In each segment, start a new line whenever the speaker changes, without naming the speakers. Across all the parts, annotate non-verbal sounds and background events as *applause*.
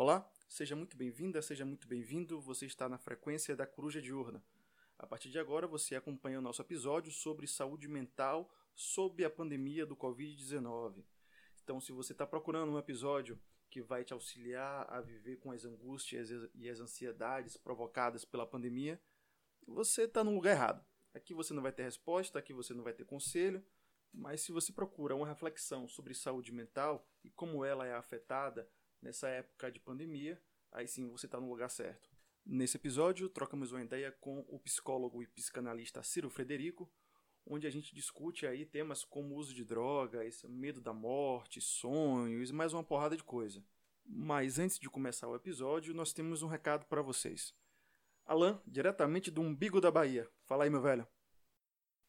Olá, seja muito bem-vinda, seja muito bem-vindo. Você está na frequência da Coruja Diurna. A partir de agora, você acompanha o nosso episódio sobre saúde mental sob a pandemia do Covid-19. Então, se você está procurando um episódio que vai te auxiliar a viver com as angústias e as ansiedades provocadas pela pandemia, você está no lugar errado. Aqui você não vai ter resposta, aqui você não vai ter conselho, mas se você procura uma reflexão sobre saúde mental e como ela é afetada nessa época de pandemia, aí sim você está no lugar certo. Nesse episódio, trocamos uma ideia com o psicólogo e psicanalista Ciro Frederico, onde a gente discute aí temas como uso de drogas, medo da morte, sonhos mais uma porrada de coisa. Mas antes de começar o episódio, nós temos um recado para vocês. Alan, diretamente do umbigo da Bahia. Fala aí, meu velho.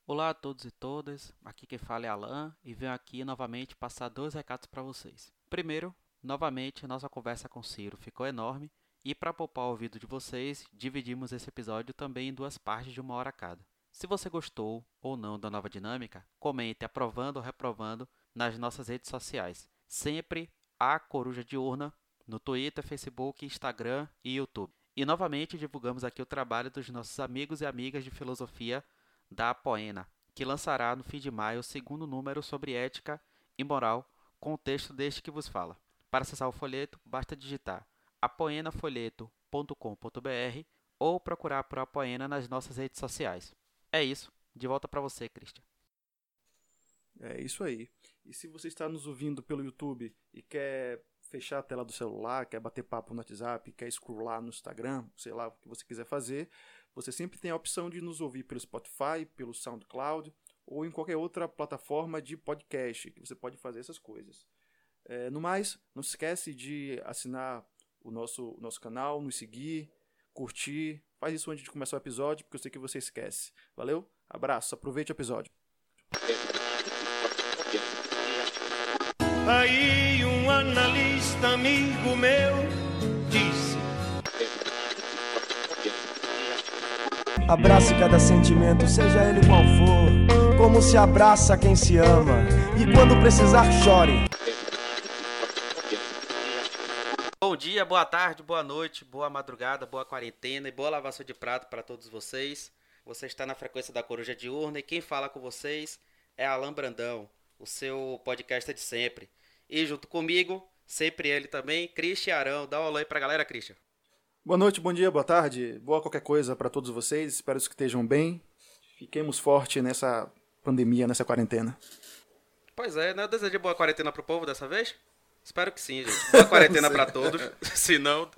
Olá a todos e todas, aqui quem fala é Alan e venho aqui novamente passar dois recados para vocês. Primeiro, novamente nossa conversa com Ciro ficou enorme e para poupar o ouvido de vocês, dividimos esse episódio também em duas partes de uma hora cada. Se você gostou ou não da nova dinâmica, comente aprovando ou reprovando nas nossas redes sociais. Sempre a Coruja Diurna no Twitter, Facebook, Instagram e YouTube. E novamente divulgamos aqui o trabalho dos nossos amigos e amigas de filosofia da Apoena, que lançará no fim de maio o segundo número sobre ética e moral com o texto deste que vos fala. Para acessar o folheto, basta digitar apoenafolheto.com.br ou procurar por Apoena nas nossas redes sociais. É isso. De volta para você, Christian.
É isso aí. E se você está nos ouvindo pelo YouTube e quer fechar a tela do celular, quer bater papo no WhatsApp, quer scrollar no Instagram, sei lá o que você quiser fazer, você sempre tem a opção de nos ouvir pelo Spotify, pelo SoundCloud ou em qualquer outra plataforma de podcast que você pode fazer essas coisas. É, no mais, não se esquece de assinar o nosso, o nosso canal, nos seguir, curtir, Faz isso antes de começar o episódio, porque eu sei que você esquece. Valeu? Abraço, aproveite o episódio.
Aí um analista amigo meu disse:
Abrace cada sentimento, seja ele qual for, como se abraça quem se ama, e quando precisar, chore.
Bom dia, boa tarde, boa noite, boa madrugada, boa quarentena e boa lavação de prato para todos vocês. Você está na frequência da Coruja Diurna e quem fala com vocês é Alan Brandão, o seu podcast de sempre. E junto comigo, sempre ele também, Cristian Arão. Dá um alô aí pra galera, Cristian.
Boa noite, bom dia, boa tarde, boa qualquer coisa para todos vocês. Espero que estejam bem. Fiquemos fortes nessa pandemia, nessa quarentena.
Pois é, né? Eu desejei boa quarentena pro povo dessa vez? Espero que sim, gente. Boa quarentena *laughs* para todos. *laughs* Se não,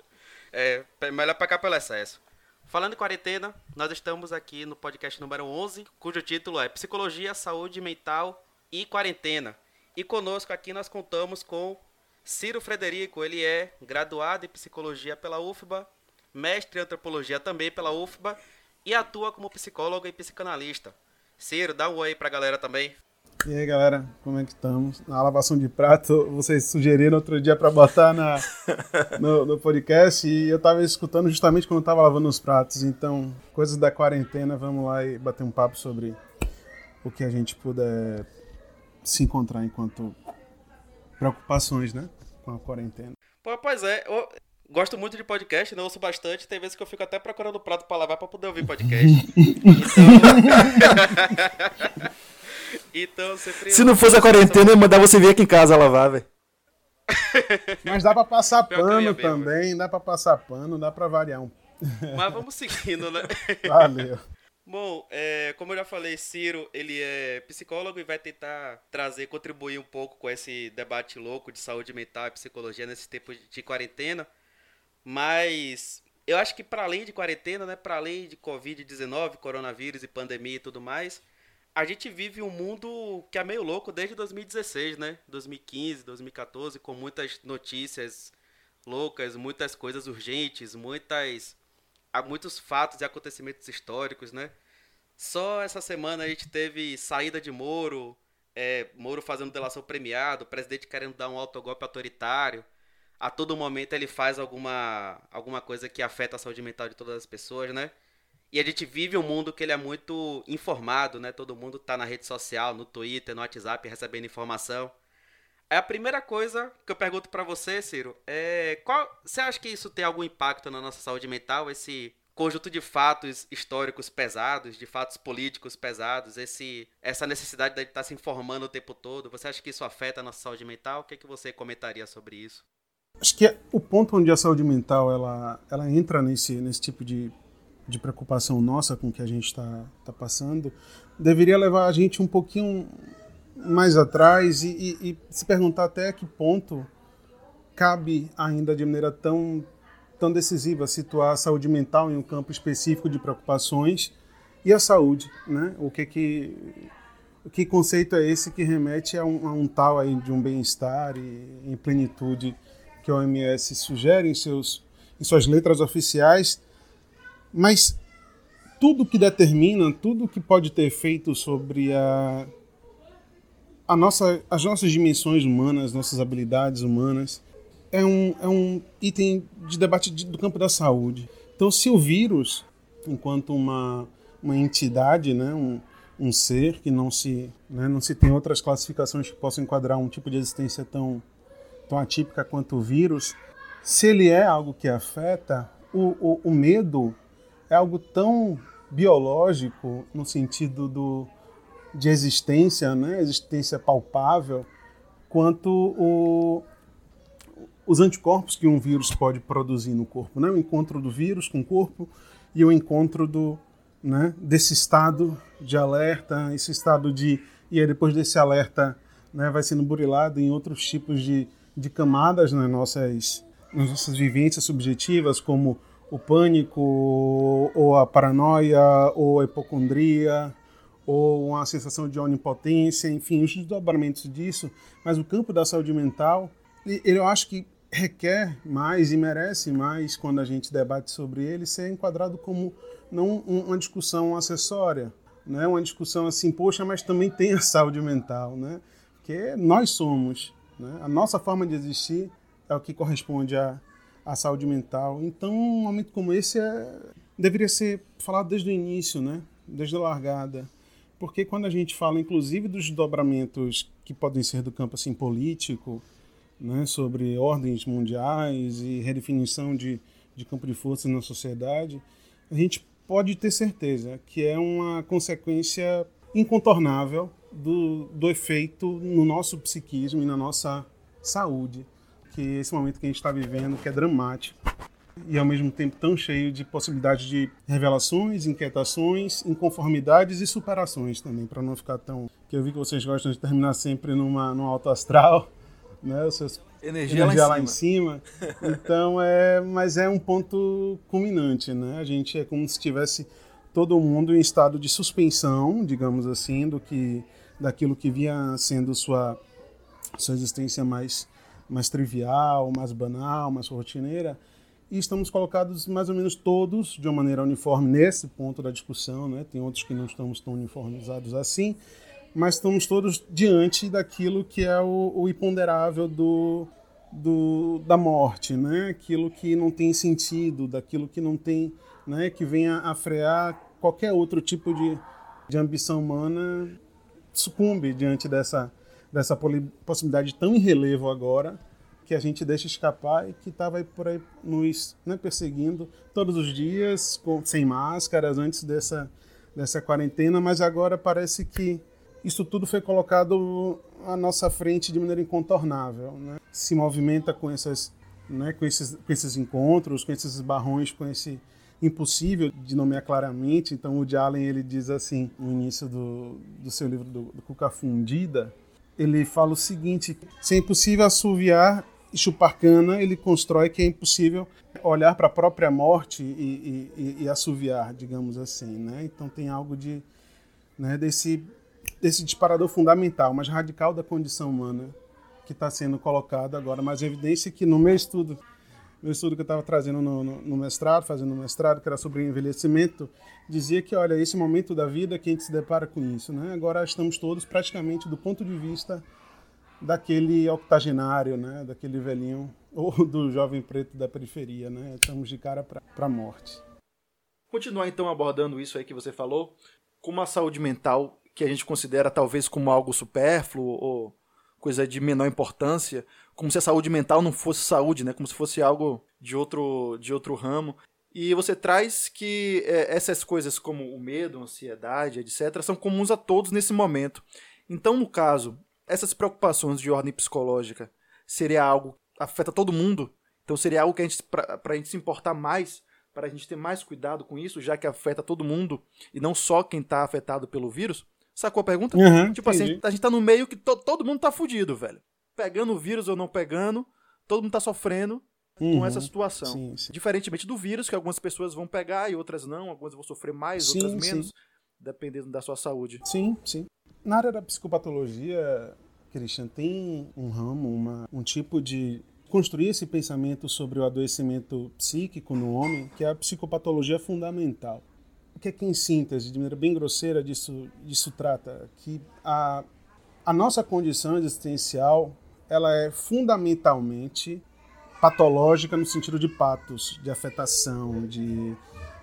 é melhor cá pelo excesso. Falando em quarentena, nós estamos aqui no podcast número 11, cujo título é Psicologia, Saúde Mental e Quarentena. E conosco aqui nós contamos com Ciro Frederico. Ele é graduado em Psicologia pela UFBA, mestre em Antropologia também pela UFBA e atua como psicólogo e psicanalista. Ciro, dá um oi pra galera também.
E aí, galera, como é que estamos? Na lavação de prato, vocês sugeriram outro dia para botar na, no, no, podcast e eu tava escutando justamente quando eu tava lavando os pratos. Então, coisas da quarentena, vamos lá e bater um papo sobre o que a gente puder se encontrar enquanto preocupações, né? Com a quarentena.
Pô, pois é, eu gosto muito de podcast, né? ouço bastante. Tem vezes que eu fico até procurando prato para lavar para poder ouvir podcast. então... *laughs* Então, sempre...
Se não fosse a quarentena, eu ia mandar você vir aqui em casa lavar, velho. *laughs*
Mas dá pra passar pano também, dá pra passar pano, dá pra variar um. *laughs*
Mas vamos seguindo, né? *laughs*
Valeu.
Bom, é, como eu já falei, Ciro, ele é psicólogo e vai tentar trazer, contribuir um pouco com esse debate louco de saúde mental e psicologia nesse tempo de quarentena. Mas eu acho que para além de quarentena, né, para além de Covid-19, coronavírus e pandemia e tudo mais, a gente vive um mundo que é meio louco desde 2016, né? 2015, 2014, com muitas notícias loucas, muitas coisas urgentes, muitas muitos fatos e acontecimentos históricos, né? Só essa semana a gente teve saída de Moro, é, Moro fazendo delação premiada, o presidente querendo dar um autogolpe autoritário. A todo momento ele faz alguma, alguma coisa que afeta a saúde mental de todas as pessoas, né? E a gente vive um mundo que ele é muito informado, né? Todo mundo tá na rede social, no Twitter, no WhatsApp, recebendo informação. É a primeira coisa que eu pergunto para você, Ciro, é qual você acha que isso tem algum impacto na nossa saúde mental, esse conjunto de fatos históricos pesados, de fatos políticos pesados, esse, essa necessidade de estar se informando o tempo todo, você acha que isso afeta a nossa saúde mental? O que, é que você comentaria sobre isso?
Acho que o ponto onde a saúde mental ela, ela entra nesse, nesse tipo de, de preocupação nossa com o que a gente está tá passando, deveria levar a gente um pouquinho mais atrás e, e, e se perguntar até que ponto cabe ainda de maneira tão tão decisiva situar a saúde mental em um campo específico de preocupações e a saúde, né? O que que que conceito é esse que remete a um, a um tal aí de um bem-estar e em plenitude que a OMS sugere em seus em suas letras oficiais, mas tudo que determina, tudo que pode ter efeito sobre a, a nossa, as nossas dimensões humanas, nossas habilidades humanas, é um, é um item de debate de, do campo da saúde. Então, se o vírus, enquanto uma, uma entidade, né, um, um ser que não se, né, não se tem outras classificações que possam enquadrar um tipo de existência tão, tão atípica quanto o vírus, se ele é algo que afeta, o, o, o medo é algo tão biológico no sentido do, de existência, né, existência palpável, quanto o, os anticorpos que um vírus pode produzir no corpo, né? O encontro do vírus com o corpo e o encontro do, né, desse estado de alerta, esse estado de e aí depois desse alerta, né, vai sendo burilado em outros tipos de, de camadas nas nossas nas nossas vivências subjetivas, como o pânico, ou a paranoia, ou a hipocondria, ou uma sensação de onipotência, enfim, os desdobramentos disso. Mas o campo da saúde mental, eu acho que requer mais e merece mais, quando a gente debate sobre ele, ser enquadrado como não uma discussão acessória, né? uma discussão assim, poxa, mas também tem a saúde mental, né? porque nós somos, né? a nossa forma de existir é o que corresponde à, à saúde mental. Então, um momento como esse é, deveria ser falado desde o início, né? desde a largada, porque quando a gente fala, inclusive, dos dobramentos que podem ser do campo assim, político, né, sobre ordens mundiais e redefinição de, de campo de forças na sociedade, a gente pode ter certeza que é uma consequência incontornável do, do efeito no nosso psiquismo e na nossa saúde, que esse momento que a gente está vivendo, que é dramático e ao mesmo tempo tão cheio de possibilidades de revelações, inquietações, inconformidades e superações também, para não ficar tão. que eu vi que vocês gostam de terminar sempre numa, num alto astral *laughs* né? Os seus
energia, energia lá, em, lá cima.
em cima. Então é, mas é um ponto culminante, né? A gente é como se tivesse todo mundo em estado de suspensão, digamos assim, do que daquilo que vinha sendo sua sua existência mais mais trivial, mais banal, mais rotineira. E estamos colocados mais ou menos todos de uma maneira uniforme nesse ponto da discussão, né? Tem outros que não estamos tão uniformizados assim, mas estamos todos diante daquilo que é o, o imponderável do, do, da morte, né? Aquilo que não tem sentido, daquilo que não tem, né? Que venha a frear qualquer outro tipo de, de ambição humana sucumbe diante dessa dessa possibilidade tão em relevo agora que a gente deixa escapar e que estava por aí nos né, perseguindo todos os dias com, sem máscaras antes dessa dessa quarentena, mas agora parece que isso tudo foi colocado à nossa frente de maneira incontornável. Né? Se movimenta com, essas, né, com, esses, com esses encontros, com esses barrões, com esse impossível de nomear claramente. Então, o Allen ele diz assim, no início do, do seu livro do, do Cuca Fundida, ele fala o seguinte, se é impossível assoviar e chupar cana, ele constrói que é impossível olhar para a própria morte e, e, e, assoviar, digamos assim. Né? Então, tem algo de, né, desse desse disparador fundamental, mas radical da condição humana que está sendo colocado agora. Mas evidência que no meu estudo, meu estudo que eu estava trazendo no, no, no, mestrado, fazendo um mestrado, que era sobre envelhecimento, dizia que, olha, esse momento da vida que a gente se depara com isso, né? Agora estamos todos praticamente do ponto de vista daquele octogenário, né? Daquele velhinho *laughs* ou do jovem preto da periferia, né? Estamos de cara para a morte.
Continuar então abordando isso aí que você falou, como a saúde mental que a gente considera talvez como algo supérfluo ou coisa de menor importância, como se a saúde mental não fosse saúde, né? Como se fosse algo de outro, de outro ramo. E você traz que é, essas coisas como o medo, a ansiedade, etc., são comuns a todos nesse momento. Então, no caso, essas preocupações de ordem psicológica seria algo que afeta todo mundo? Então seria algo que a gente, para a gente se importar mais, para a gente ter mais cuidado com isso, já que afeta todo mundo e não só quem está afetado pelo vírus? Sacou a pergunta?
Uhum,
tipo assim,
entendi.
a gente tá no meio que to- todo mundo tá fudido, velho. Pegando o vírus ou não pegando, todo mundo tá sofrendo com
Uhum,
essa situação.
Sim, sim.
Diferentemente do vírus, que algumas pessoas vão pegar e outras não, algumas vão sofrer mais,
Sim,
outras menos, dependendo da sua saúde.
Sim, sim. Na área da psicopatologia, Christian, tem um ramo, uma, um tipo de construir esse pensamento sobre o adoecimento psíquico no homem, que é a psicopatologia fundamental. Que é que, em síntese, de maneira bem grosseira, disso, disso trata? Que a, a nossa condição existencial ela é fundamentalmente patológica no sentido de patos, de afetação, de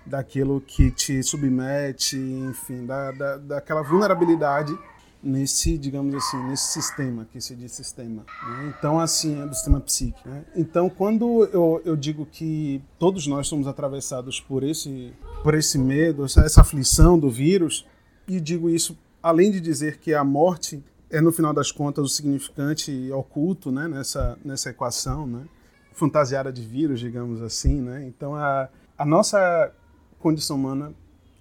daquilo que te submete, enfim, da, da, daquela vulnerabilidade nesse, digamos assim, nesse sistema, que se diz sistema. né? Então, assim, é do sistema psíquico. né? Então, quando eu, eu digo que todos nós somos atravessados por esse, por esse medo, essa, essa aflição do vírus, e digo isso além de dizer que a morte é, no final das contas, o significante oculto né, nessa, nessa equação, né? fantasiada de vírus, digamos assim. Né? Então, a, a nossa condição humana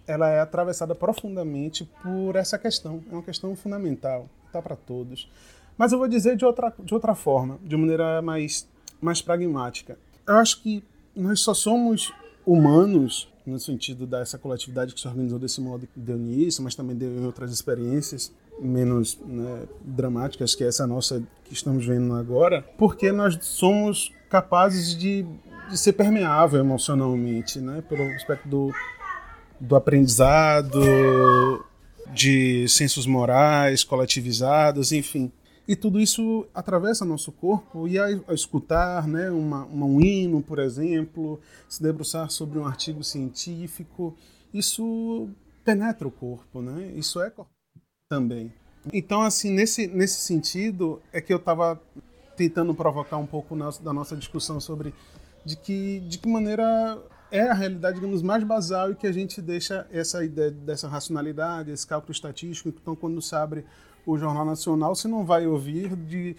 ela é atravessada profundamente por essa questão. É uma questão fundamental, está para todos. Mas eu vou dizer de outra, de outra forma, de maneira mais, mais pragmática. Eu acho que nós só somos humanos, no sentido dessa coletividade que se organizou desse modo que deu nisso, mas também deu em outras experiências menos né, dramáticas que essa nossa que estamos vendo agora, porque nós somos capazes de, de ser permeável emocionalmente, né, pelo aspecto do, do aprendizado, de sensos morais coletivizados, enfim. E tudo isso atravessa nosso corpo e a, a escutar né, uma, uma, um hino, por exemplo, se debruçar sobre um artigo científico, isso penetra o corpo, né? Isso é também. Então, assim, nesse, nesse sentido, é que eu estava tentando provocar um pouco na, da nossa discussão sobre de que, de que maneira é a realidade, digamos, mais basal e que a gente deixa essa ideia dessa racionalidade, esse cálculo estatístico. Então, quando se abre o Jornal Nacional, você não vai ouvir de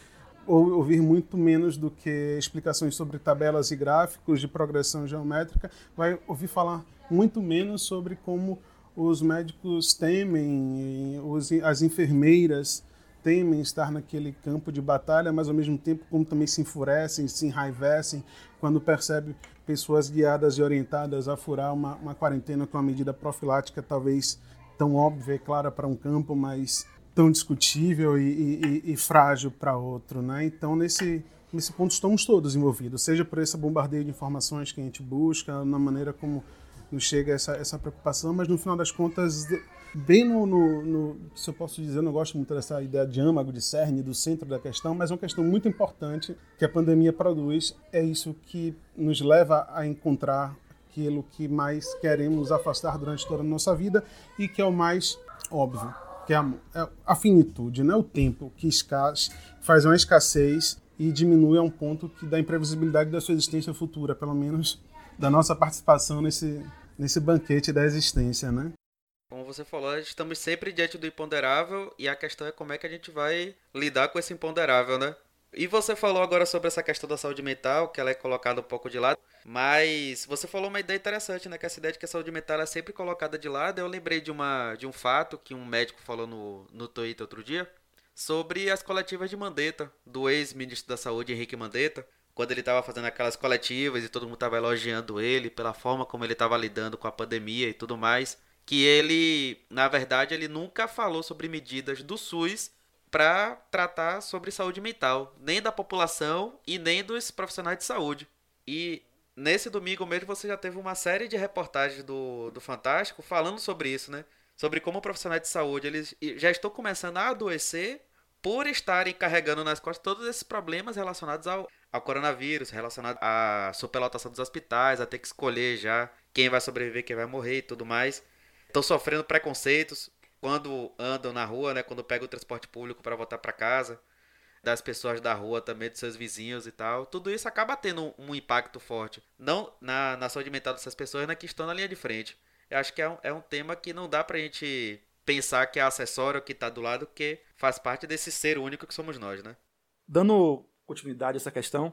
ou ouvir muito menos do que explicações sobre tabelas e gráficos de progressão geométrica, vai ouvir falar muito menos sobre como os médicos temem, os, as enfermeiras temem estar naquele campo de batalha, mas ao mesmo tempo como também se enfurecem, se enraivecem quando percebem pessoas guiadas e orientadas a furar uma, uma quarentena com uma medida profilática talvez tão óbvia e clara para um campo, mas tão discutível e, e, e frágil para outro, né? Então nesse nesse ponto estamos todos envolvidos, seja por esse bombardeio de informações que a gente busca, na maneira como nos chega essa, essa preocupação, mas no final das contas, bem no, no, no, se eu posso dizer, eu não gosto muito dessa ideia de âmago, de cerne, do centro da questão, mas uma questão muito importante que a pandemia produz é isso que nos leva a encontrar aquilo que mais queremos afastar durante toda a nossa vida e que é o mais óbvio, que é a, é a finitude, né? o tempo que escassa, faz uma escassez e diminui a um ponto que dá imprevisibilidade da sua existência futura, pelo menos da nossa participação nesse, nesse banquete da existência, né?
Como você falou, estamos sempre diante do imponderável e a questão é como é que a gente vai lidar com esse imponderável, né? E você falou agora sobre essa questão da saúde mental, que ela é colocada um pouco de lado, mas você falou uma ideia interessante, né? Que essa ideia de que a saúde mental é sempre colocada de lado. Eu lembrei de, uma, de um fato que um médico falou no, no Twitter outro dia sobre as coletivas de Mandetta, do ex-ministro da Saúde, Henrique Mandetta, quando ele estava fazendo aquelas coletivas e todo mundo estava elogiando ele pela forma como ele estava lidando com a pandemia e tudo mais, que ele, na verdade, ele nunca falou sobre medidas do SUS para tratar sobre saúde mental, nem da população e nem dos profissionais de saúde. E nesse domingo mesmo você já teve uma série de reportagens do, do Fantástico falando sobre isso, né? Sobre como profissionais de saúde eles já estão começando a adoecer por estarem carregando nas costas todos esses problemas relacionados ao, ao coronavírus, relacionado à superlotação dos hospitais, a ter que escolher já quem vai sobreviver, quem vai morrer e tudo mais. Estão sofrendo preconceitos quando andam na rua, né, quando pegam o transporte público para voltar para casa. das pessoas da rua também, dos seus vizinhos e tal. Tudo isso acaba tendo um, impacto forte. Não na, na saúde mental dessas pessoas, mas que estão na linha de frente. Eu acho que é um, é um tema que não dá pra gente pensar que é acessório, que tá do lado, porque faz parte desse ser único que somos nós, né?
Dando continuidade a essa questão,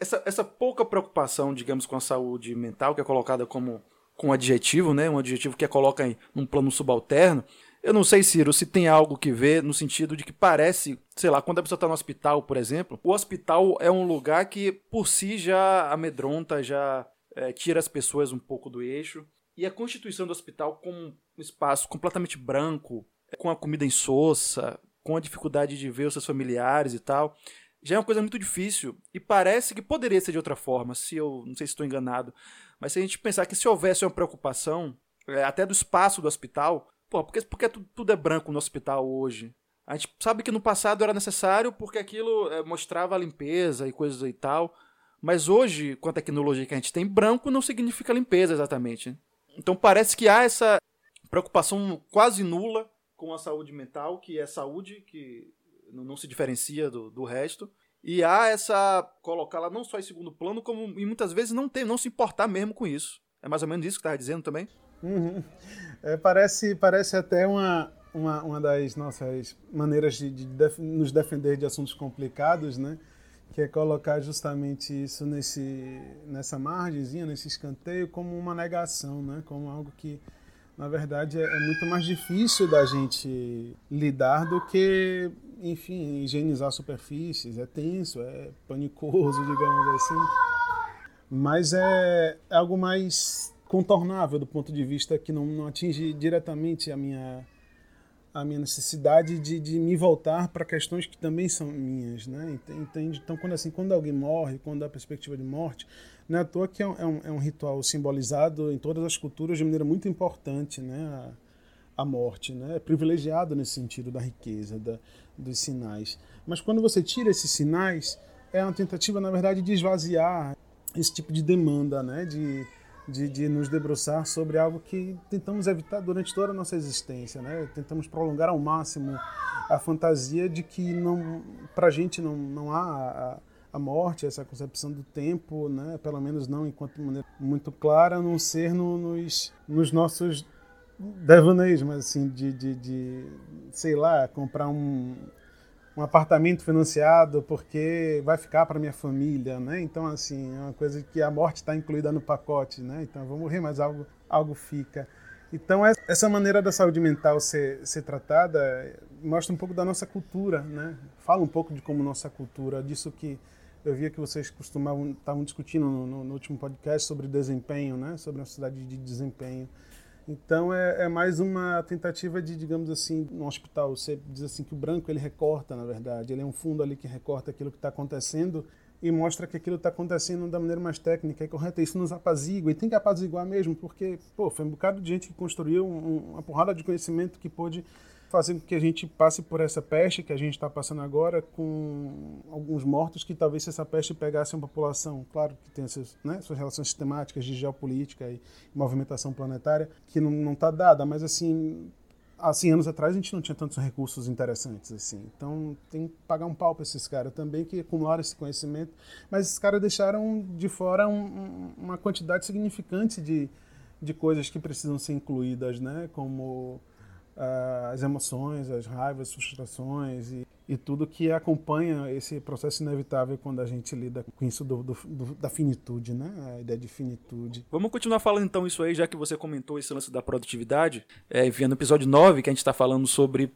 essa, essa pouca preocupação, digamos, com a saúde mental, que é colocada como com adjetivo, né? Um adjetivo que é coloca em um plano subalterno, eu não sei, Ciro, se tem algo que ver no sentido de que parece, sei lá, quando a pessoa está no hospital, por exemplo, o hospital é um lugar que por si já amedronta, já é, tira as pessoas um pouco do eixo. E a constituição do hospital como um espaço completamente branco, com a comida insossa, com a dificuldade de ver os seus familiares e tal, já é uma coisa muito difícil. E parece que poderia ser de outra forma, se eu não sei se estou enganado. Mas se a gente pensar que se houvesse uma preocupação, é, até do espaço do hospital, Pô, porque, porque tudo, tudo é branco no hospital hoje? A gente sabe que no passado era necessário porque aquilo é, mostrava a limpeza e coisas e tal. Mas hoje, com a tecnologia que a gente tem, branco não significa limpeza exatamente. Então parece que há essa preocupação quase nula com a saúde mental, que é saúde, que não se diferencia do, do resto. E há essa colocá-la não só em segundo plano, como e muitas vezes não ter, não se importar mesmo com isso. É mais ou menos isso que estava dizendo também?
Uhum. É, parece, parece até uma, uma, uma das nossas maneiras de, de def nos defender de assuntos complicados, né? Que é colocar justamente isso nesse, nessa margemzinha, nesse escanteio, como uma negação, né? Como algo que, na verdade, é, é muito mais difícil da gente lidar do que, enfim, higienizar superfícies. É tenso, é panicoso, *laughs* digamos assim. Mas é algo mais contornável do ponto de vista que não, não atinge diretamente a minha a minha necessidade de, de me voltar para questões que também são minhas, né? Entende? Então, quando assim, quando alguém morre, quando há perspectiva de morte, não é à toa que é um, é um, é ritual simbolizado em todas as culturas de maneira muito importante, né? A, a morte, né? É privilegiado nesse sentido da riqueza, da, dos sinais. Mas quando você tira esses sinais, é uma tentativa, na verdade, de esvaziar esse tipo de demanda, né? De de, de, nos debruçar sobre algo que tentamos evitar durante toda a nossa existência, né? Tentamos prolongar ao máximo a fantasia de que não, para a gente não, não há a, a, morte, essa concepção do tempo, né? Pelo menos não enquanto maneira muito clara, a não ser no, nos, nos nossos devaneios, mas assim de, de, de sei lá, comprar um um apartamento financiado porque vai ficar para minha família, né? Então assim é uma coisa que a morte está incluída no pacote, né? Então eu vou morrer, mas algo algo fica. Então essa maneira da saúde mental ser, ser tratada mostra um pouco da nossa cultura, né? Fala um pouco de como nossa cultura, disso que eu via que vocês costumavam estavam discutindo no, no, no último podcast sobre desempenho, né? Sobre a sociedade de desempenho. Então é, é, mais uma tentativa de, digamos assim, no hospital você diz assim que o branco ele recorta, na verdade, ele é um fundo ali que recorta aquilo que está acontecendo e mostra que aquilo está acontecendo da maneira mais técnica e correta. Isso nos apazigua e tem que apaziguar mesmo, porque pô, foi um bocado de gente que construiu um, uma porrada de conhecimento que pôde fazendo com que a gente passe por essa peste que a gente está passando agora, com alguns mortos que talvez se essa peste pegasse uma população, claro que tem essas, né, suas relações sistemáticas de geopolítica e movimentação planetária, que não está dada, mas assim, há 100 anos atrás a gente não tinha tantos recursos interessantes assim. Então tem que pagar um pau para esses caras também que acumularam esse conhecimento, mas esses caras deixaram de fora um, uma quantidade significante de, de coisas que precisam ser incluídas, né, como as emoções, as raivas, as frustrações e, e, tudo que acompanha esse processo inevitável quando a gente lida com isso do, do, do, da finitude, né? A ideia de finitude.
Vamos continuar falando então isso aí, já que você comentou esse lance da produtividade. É, enfim, no episódio 9, que a gente está falando sobre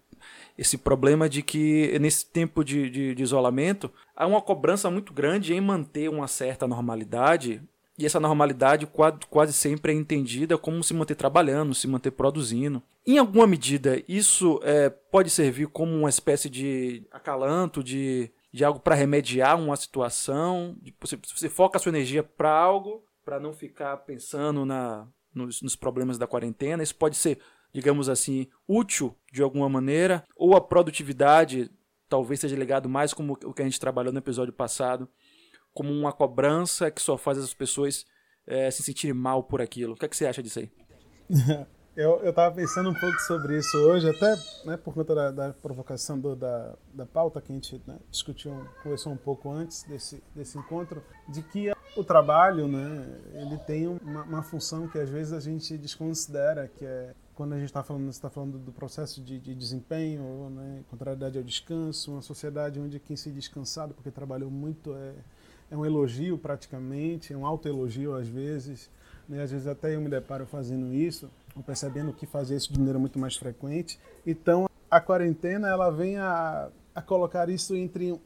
esse problema de que nesse tempo de, de, de isolamento há uma cobrança muito grande em manter uma certa normalidade e essa normalidade quase sempre é entendida como se manter trabalhando, se manter produzindo. Em alguma medida, isso é, pode servir como uma espécie de acalanto, de, de algo para remediar uma situação. Você, você foca a sua energia para algo, para não ficar pensando na, nos, nos problemas da quarentena. Isso pode ser, digamos assim, útil de alguma maneira, ou a produtividade talvez seja ligado mais como o que a gente trabalhou no episódio passado, como uma cobrança que só faz as pessoas é, se sentirem mal por aquilo. O que, é que você acha disso aí? *laughs*
Eu, eu tava pensando um pouco sobre isso hoje, até né, por conta da, da provocação do, da, da pauta que a gente né, discutiu, conversou um pouco antes desse, desse encontro, de que o trabalho, né, ele tem uma, uma função que às vezes a gente desconsidera, que é quando a gente está falando, está falando do processo de, de desempenho, né, contrariedade ao descanso, uma sociedade onde quem se descansado porque trabalhou muito é, é um elogio praticamente, é um autoelogio às vezes, né, às vezes até eu me deparo fazendo isso, ou percebendo que fazer isso de maneira muito mais frequente. Então a quarentena ela vem a, a colocar isso entre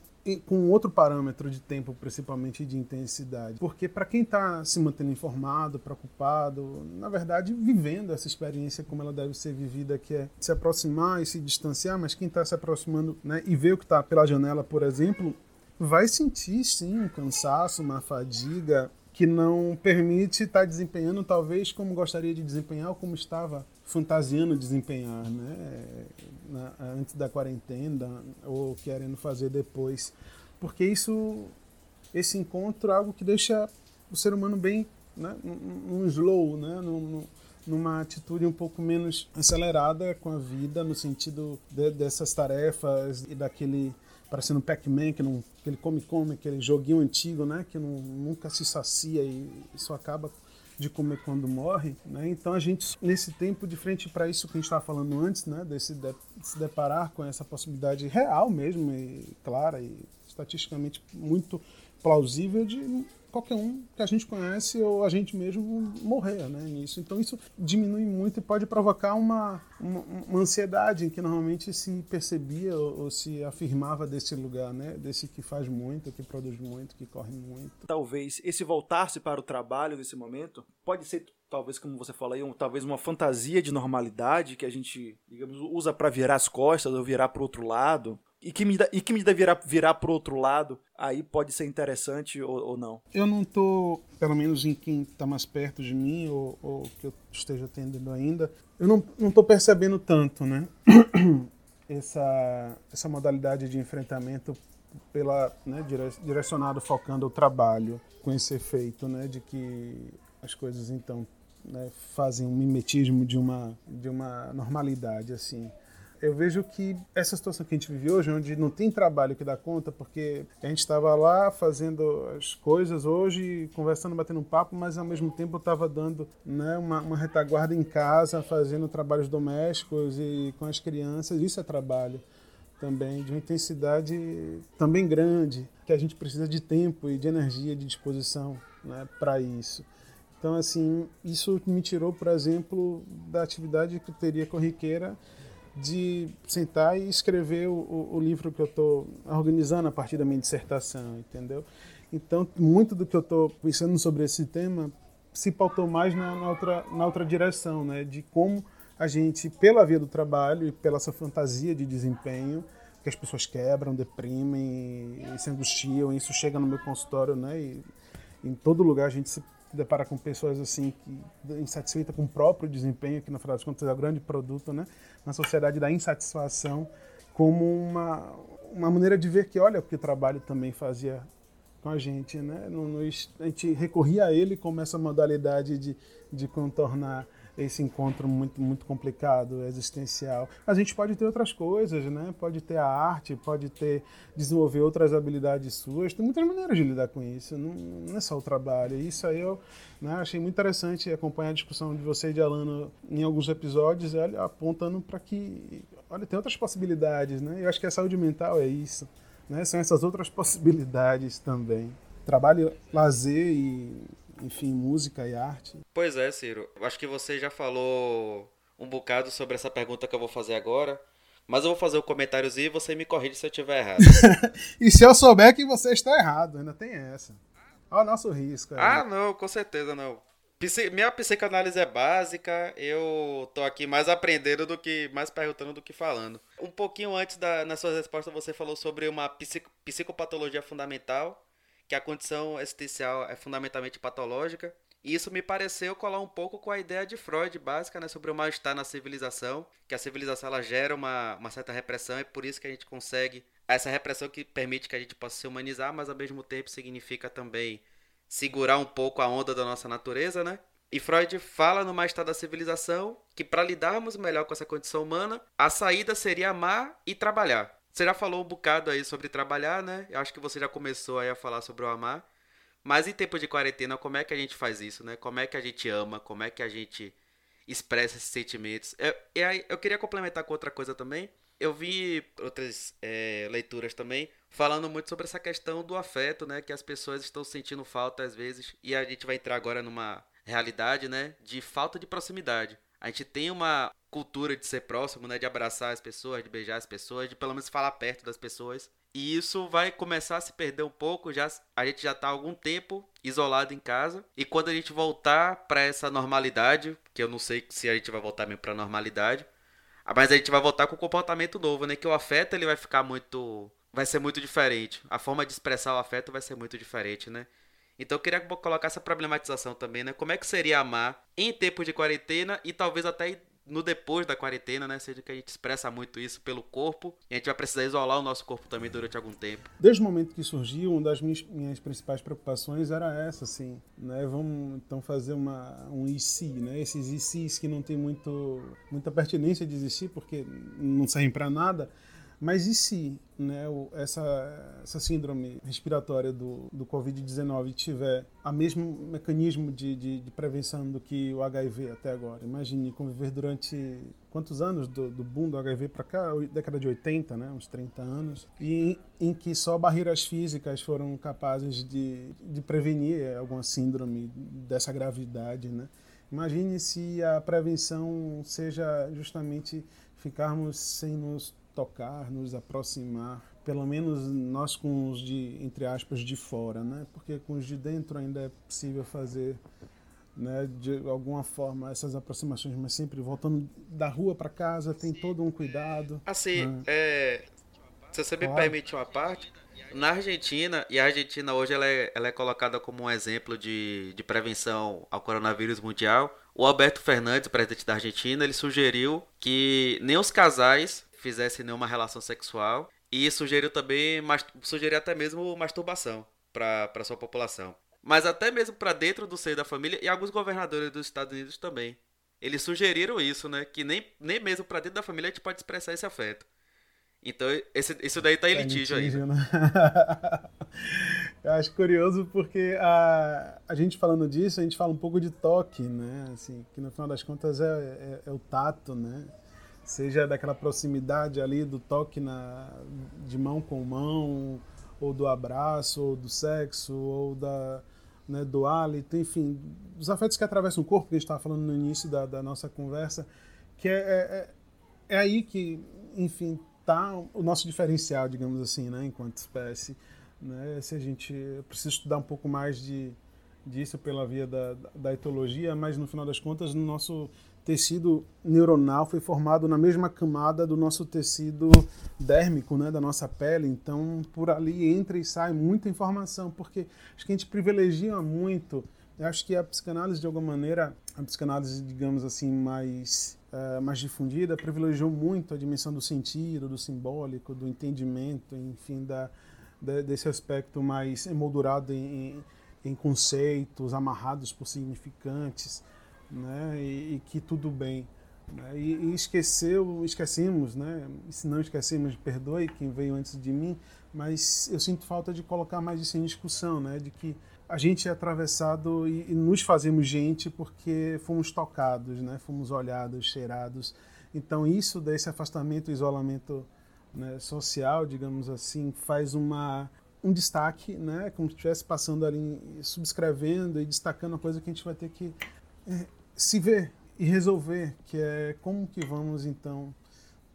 com outro parâmetro de tempo, principalmente de intensidade. Porque para quem está se mantendo informado, preocupado, na verdade vivendo essa experiência como ela deve ser vivida, que é se aproximar e se distanciar, mas quem está se aproximando né, e vê o que está pela janela, por exemplo, vai sentir sim um cansaço, uma fadiga que não permite estar tá desempenhando talvez como gostaria de desempenhar ou como estava fantasiando desempenhar, né? Na, antes da quarentena ou querendo fazer depois, porque isso, esse encontro é algo que deixa o ser humano bem, né? Num slow, né? Num, numa atitude um pouco menos acelerada com a vida no sentido de, dessas tarefas e daquele parecendo Pac-Man, que não, aquele come-come, aquele joguinho antigo, né? Que não, nunca se sacia e isso acaba de comer quando morre, né? Então a gente nesse tempo de frente para isso que a gente estava falando antes, né? Desse de, se deparar com essa possibilidade real mesmo e clara e estatisticamente muito plausível de qualquer um que a gente conhece ou a gente mesmo morrer né, nisso. Então isso diminui muito e pode provocar uma, uma, uma ansiedade que normalmente se percebia ou, ou, se afirmava desse lugar, né, desse que faz muito, que produz muito, que corre muito.
Talvez esse voltar-se para o trabalho nesse momento pode ser talvez como você falou aí, um, talvez uma fantasia de normalidade que a gente, digamos, usa para virar as costas ou virar para o outro lado, e que medida, e que medida virar, virar pro outro lado, aí pode ser interessante ou, ou não?
Eu não tô, pelo menos em quem está mais perto de mim ou, ou, que eu esteja atendendo ainda, eu não, não tô percebendo tanto, né? *clears throat* essa, essa modalidade de enfrentamento pela né, direcionado focando o trabalho com esse efeito né, de que as coisas então né, fazem um mimetismo de uma de uma normalidade assim eu vejo que essa situação que a gente vive hoje, onde não tem trabalho que dá conta, porque a gente estava lá fazendo as coisas hoje, conversando, batendo um papo, mas ao mesmo tempo estava dando né, uma, uma, retaguarda em casa, fazendo trabalhos domésticos e com as crianças. Isso é trabalho também, de uma intensidade também grande, que a gente precisa de tempo e de energia, de disposição né, para isso. Então, assim, isso me tirou, por exemplo, da atividade que eu teria corriqueira de sentar e escrever o, o livro que eu estou organizando a partir da minha dissertação, entendeu? Então, muito do que eu estou pensando sobre esse tema se pautou mais na, na, outra, na outra direção, né? De como a gente, pela via do trabalho e pela essa fantasia de desempenho, que as pessoas quebram, deprimem e se angustiam, e isso chega no meu consultório, né? E em todo lugar a gente se depara com pessoas assim que insatisfeitas com o próprio desempenho, que no final das contas é o grande produto, né? Na sociedade da insatisfação como uma uma maneira de ver que olha o que o trabalho também fazia com a gente, né? a gente recorria a ele como essa modalidade de, de contornar esse encontro muito muito complicado, existencial. A gente pode ter outras coisas, né? Pode ter a arte, pode ter desenvolver outras habilidades suas. Tem muitas maneiras de lidar com isso. Não, não é só o trabalho. Isso aí eu né, achei muito interessante acompanhar a discussão de você e de Alano em alguns episódios, apontando para que, olha, tem outras possibilidades, né? Eu acho que a saúde mental é isso, né? São essas outras possibilidades também. Trabalho, lazer e enfim, música e arte.
Pois é, Ciro. Acho que você já falou um bocado sobre essa pergunta que eu vou fazer agora. Mas eu vou fazer o um comentáriozinho e você me corrige se eu estiver errado. *laughs*
e se eu souber que você está errado, ainda tem essa. Olha o nosso risco. Aí.
Ah, não, com certeza não. Minha psicanálise é básica, eu tô aqui mais aprendendo do que, mais perguntando do que falando. Um pouquinho antes da, na sua resposta, você falou sobre uma psicopatologia fundamental que a condição existencial é fundamentalmente patológica. E isso me pareceu colar um pouco com a ideia de Freud básica né, sobre o mal-estar na civilização, que a civilização ela gera uma, uma certa repressão, e por isso que a gente consegue essa repressão que permite que a gente possa se humanizar, mas ao mesmo tempo significa também segurar um pouco a onda da nossa natureza, né? E Freud fala no Mais Estado da Civilização que para lidarmos melhor com essa condição humana, a saída seria amar e trabalhar. Você já falou um bocado aí sobre trabalhar, né? Eu acho que você já começou aí a falar sobre o amar. Mas em tempo de quarentena, como é que a gente faz isso, né? Como é que a gente ama? Como é que a gente expressa esses sentimentos? Eu, eu, eu queria complementar com outra coisa também. Eu vi outras é, leituras também falando muito sobre essa questão do afeto, né? Que as pessoas estão sentindo falta às vezes. E a gente vai entrar agora numa realidade, né? De falta de proximidade. A gente tem uma cultura de ser próximo, né? De abraçar as pessoas, de beijar as pessoas, de pelo menos falar perto das pessoas. E isso vai começar a se perder um pouco. Já, a gente já está algum tempo isolado em casa. E quando a gente voltar para essa normalidade, que eu não sei se a gente vai voltar mesmo para normalidade, mas a gente vai voltar com um comportamento novo, né? Que o afeto ele vai ficar muito. Vai ser muito diferente. A forma de expressar o afeto vai ser muito diferente, né? Então eu queria colocar essa problematização também, né? Como é que seria amar em tempos de quarentena e talvez até no depois da quarentena, né? Seja que a gente expressa muito isso pelo corpo e a gente vai precisar isolar o nosso corpo também durante algum tempo.
Desde o momento que surgiu, uma das minhas, minhas principais preocupações era essa, assim, né? Vamos então fazer uma, um IC, né? Esses ICs que não tem muito, muita pertinência de existir porque não servem para nada mas e se né, essa, essa síndrome respiratória do, do Covid-19 tiver o mesmo mecanismo de, de, de, prevenção do que o HIV até agora? Imagine conviver durante quantos anos do, do boom do HIV para cá? Década de 80, né, uns 30 anos. E em, em que só barreiras físicas foram capazes de, de prevenir alguma síndrome dessa gravidade. Né? Imagine se a prevenção seja justamente ficarmos sem nos tocar, nos aproximar, pelo menos nós com os de, entre aspas, de fora, né? Porque com os de dentro ainda é possível fazer, né, de alguma forma, essas aproximações, mas sempre voltando da rua para casa, tem todo um cuidado.
Assim, né? é, se você me claro. permite uma parte, na Argentina, e a Argentina hoje ela é, ela é colocada como um exemplo de, de prevenção ao coronavírus mundial, o Alberto Fernandes, presidente da Argentina, ele sugeriu que nem os casais fizesse nenhuma relação sexual e sugeriu também, sugeriu até mesmo masturbação para sua população. Mas até mesmo para dentro do seio da família e alguns governadores dos Estados Unidos também. Eles sugeriram isso, né? Que nem, nem mesmo para dentro da família a gente pode expressar esse afeto. Então, esse, isso daí tá em litígio, litígio ainda. Né? *laughs*
Eu acho curioso porque a, a gente falando disso, a gente fala um pouco de toque, né? Assim, que no final das contas é, é, é o tato, né? Seja daquela proximidade ali do toque na, de mão com mão, ou do abraço, ou do sexo, ou da, né, do hálito, enfim, os afetos que atravessam o corpo, que a gente estava falando no início da, da nossa conversa, que é, é, é, é aí que, enfim, está o nosso diferencial, digamos assim, né, enquanto espécie. Né, se a gente precisa estudar um pouco mais de, disso pela via da, da etologia, mas no final das contas, no nosso tecido neuronal foi formado na mesma camada do nosso tecido dérmico, né, da nossa pele. Então, por ali entra e sai muita informação, porque acho que a gente privilegia muito. Eu acho que a psicanálise, de alguma maneira, a psicanálise, digamos assim, mais, uh, mais difundida, privilegiou muito a dimensão do sentido, do simbólico, do entendimento, enfim, da, de, desse aspecto mais emoldurado em, em conceitos, amarrados por significantes né? E, e que tudo bem. Né? E, e, esqueceu, esquecemos, né? Se não esquecemos, perdoe quem veio antes de mim, mas eu sinto falta de colocar mais isso em discussão, né? De que a gente é atravessado e, e nos fazemos gente porque fomos tocados, né? Fomos olhados, cheirados. Então isso desse afastamento, isolamento né, social, digamos assim, faz uma um destaque, né? Como se estivesse passando ali, subscrevendo e destacando a coisa que a gente vai ter que é, se ver e resolver, que é como que vamos então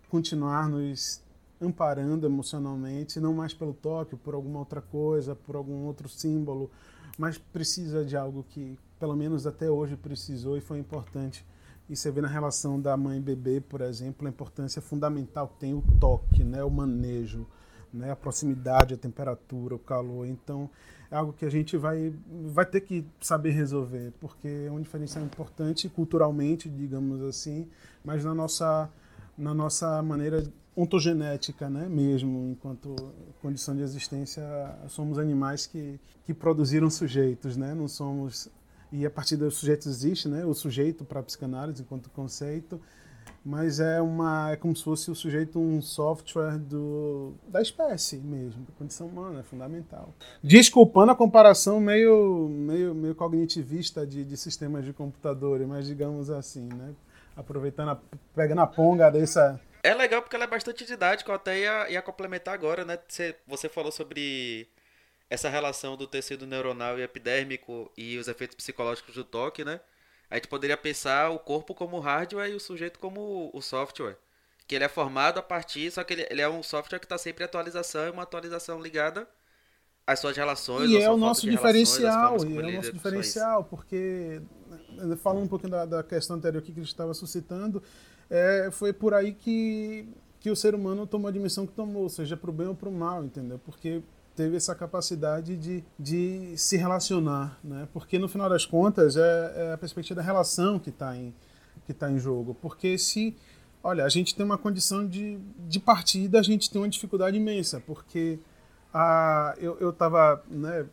continuar nos amparando emocionalmente, não mais pelo toque, por alguma outra coisa, por algum outro símbolo, mas precisa de algo que pelo menos até hoje precisou e foi importante. E você vê na relação da mãe e bebê, por exemplo, a importância fundamental que tem o toque, né, o manejo, né, a proximidade, a temperatura, o calor. Então, é algo que a gente vai, vai ter que saber resolver, porque é um diferencial importante culturalmente, digamos assim, mas na nossa, na nossa maneira ontogenética, né, mesmo, enquanto condição de existência, somos animais que, que produziram sujeitos, né, não somos e a partir do sujeito existe, né? O sujeito para a psicanálise enquanto conceito, mas é uma é como se fosse o sujeito um software do da espécie mesmo, da condição humana, é fundamental. Desculpando a comparação meio meio meio cognitivista de, de sistemas de computador, mas digamos assim, né? Aproveitando, a, pegando a ponga dessa
é legal porque ela é bastante didática, eu até ia, ia complementar agora, né? Você, você falou sobre essa relação do tecido neuronal e epidérmico e os efeitos psicológicos do toque, né? A gente poderia pensar o corpo como hardware e o sujeito como o software. Que ele é formado a partir, só que ele, ele é um software que está sempre em atualização e uma atualização ligada às suas relações.
E é o nosso diferencial, e é o nosso diferencial, porque né, falando um pouquinho da, da questão anterior que a gente estava suscitando, é, foi por aí que, que o ser humano tomou a dimensão que tomou, seja para o bem ou para o mal, entendeu? Porque teve essa capacidade de, de se relacionar, né? Porque no final das contas é, é a perspectiva da relação que está em que tá em jogo. Porque se, olha, a gente tem uma condição de, de partida, a gente tem uma dificuldade imensa, porque a, eu estava né,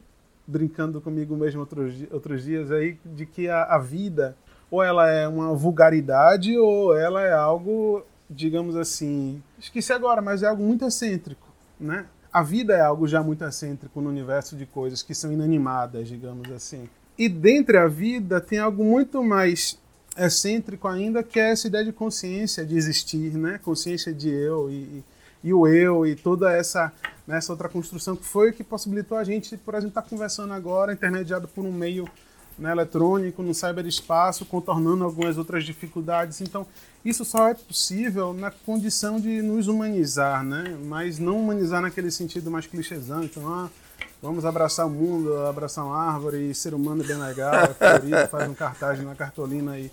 brincando comigo mesmo outros, outros dias aí de que a, a vida ou ela é uma vulgaridade ou ela é algo, digamos assim, esqueci agora, mas é algo muito excêntrico, né? A vida é algo já muito excêntrico no universo de coisas que são inanimadas, digamos assim. E dentre a vida tem algo muito mais excêntrico ainda, que é essa ideia de consciência, de existir, né? Consciência de eu e, e o eu e toda essa, né, essa outra construção que foi o que possibilitou a gente, por exemplo, estar tá conversando agora, intermediado por um meio né, eletrônico, no cyberespaço, contornando algumas outras dificuldades. Então, isso só é possível na condição de nos humanizar, né? mas não humanizar naquele sentido mais clichêzão. Então, ah, vamos abraçar o mundo, abraçar uma árvore, ser humano é bem legal, é colorido, faz um cartaz na cartolina e,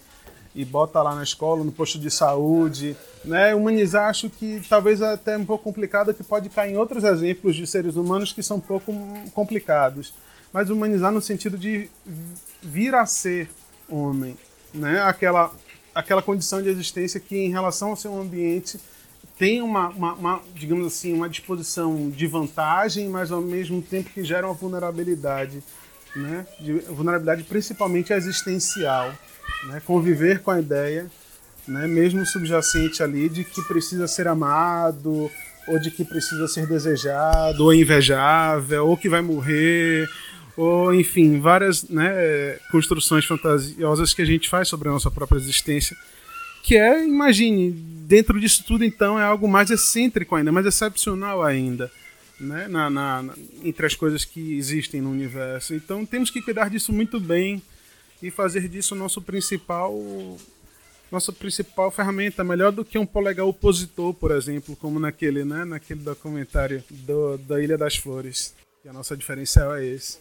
e bota lá na escola, no posto de saúde. Né? Humanizar acho que talvez até um pouco complicado, que pode cair em outros exemplos de seres humanos que são um pouco complicados. Mas humanizar no sentido de vir a ser homem, né? Aquela aquela condição de existência que em relação ao seu ambiente tem uma, uma, uma, digamos assim, uma disposição de vantagem, mas ao mesmo tempo que gera uma vulnerabilidade, né? De, vulnerabilidade principalmente existencial, né? Conviver com a ideia, né? Mesmo subjacente ali de que precisa ser amado ou de que precisa ser desejado ou invejável ou que vai morrer ou enfim, várias né, construções fantasiosas que a gente faz sobre a nossa própria existência. Que é, imagine, dentro disso tudo, então, é algo mais excêntrico ainda, mais excepcional ainda, né, na, na, entre as coisas que existem no universo. Então, temos que cuidar disso muito bem e fazer disso nosso principal nossa principal ferramenta, melhor do que um polegar opositor, por exemplo, como naquele, né, naquele documentário do, da Ilha das Flores. E a nossa diferencial é esse.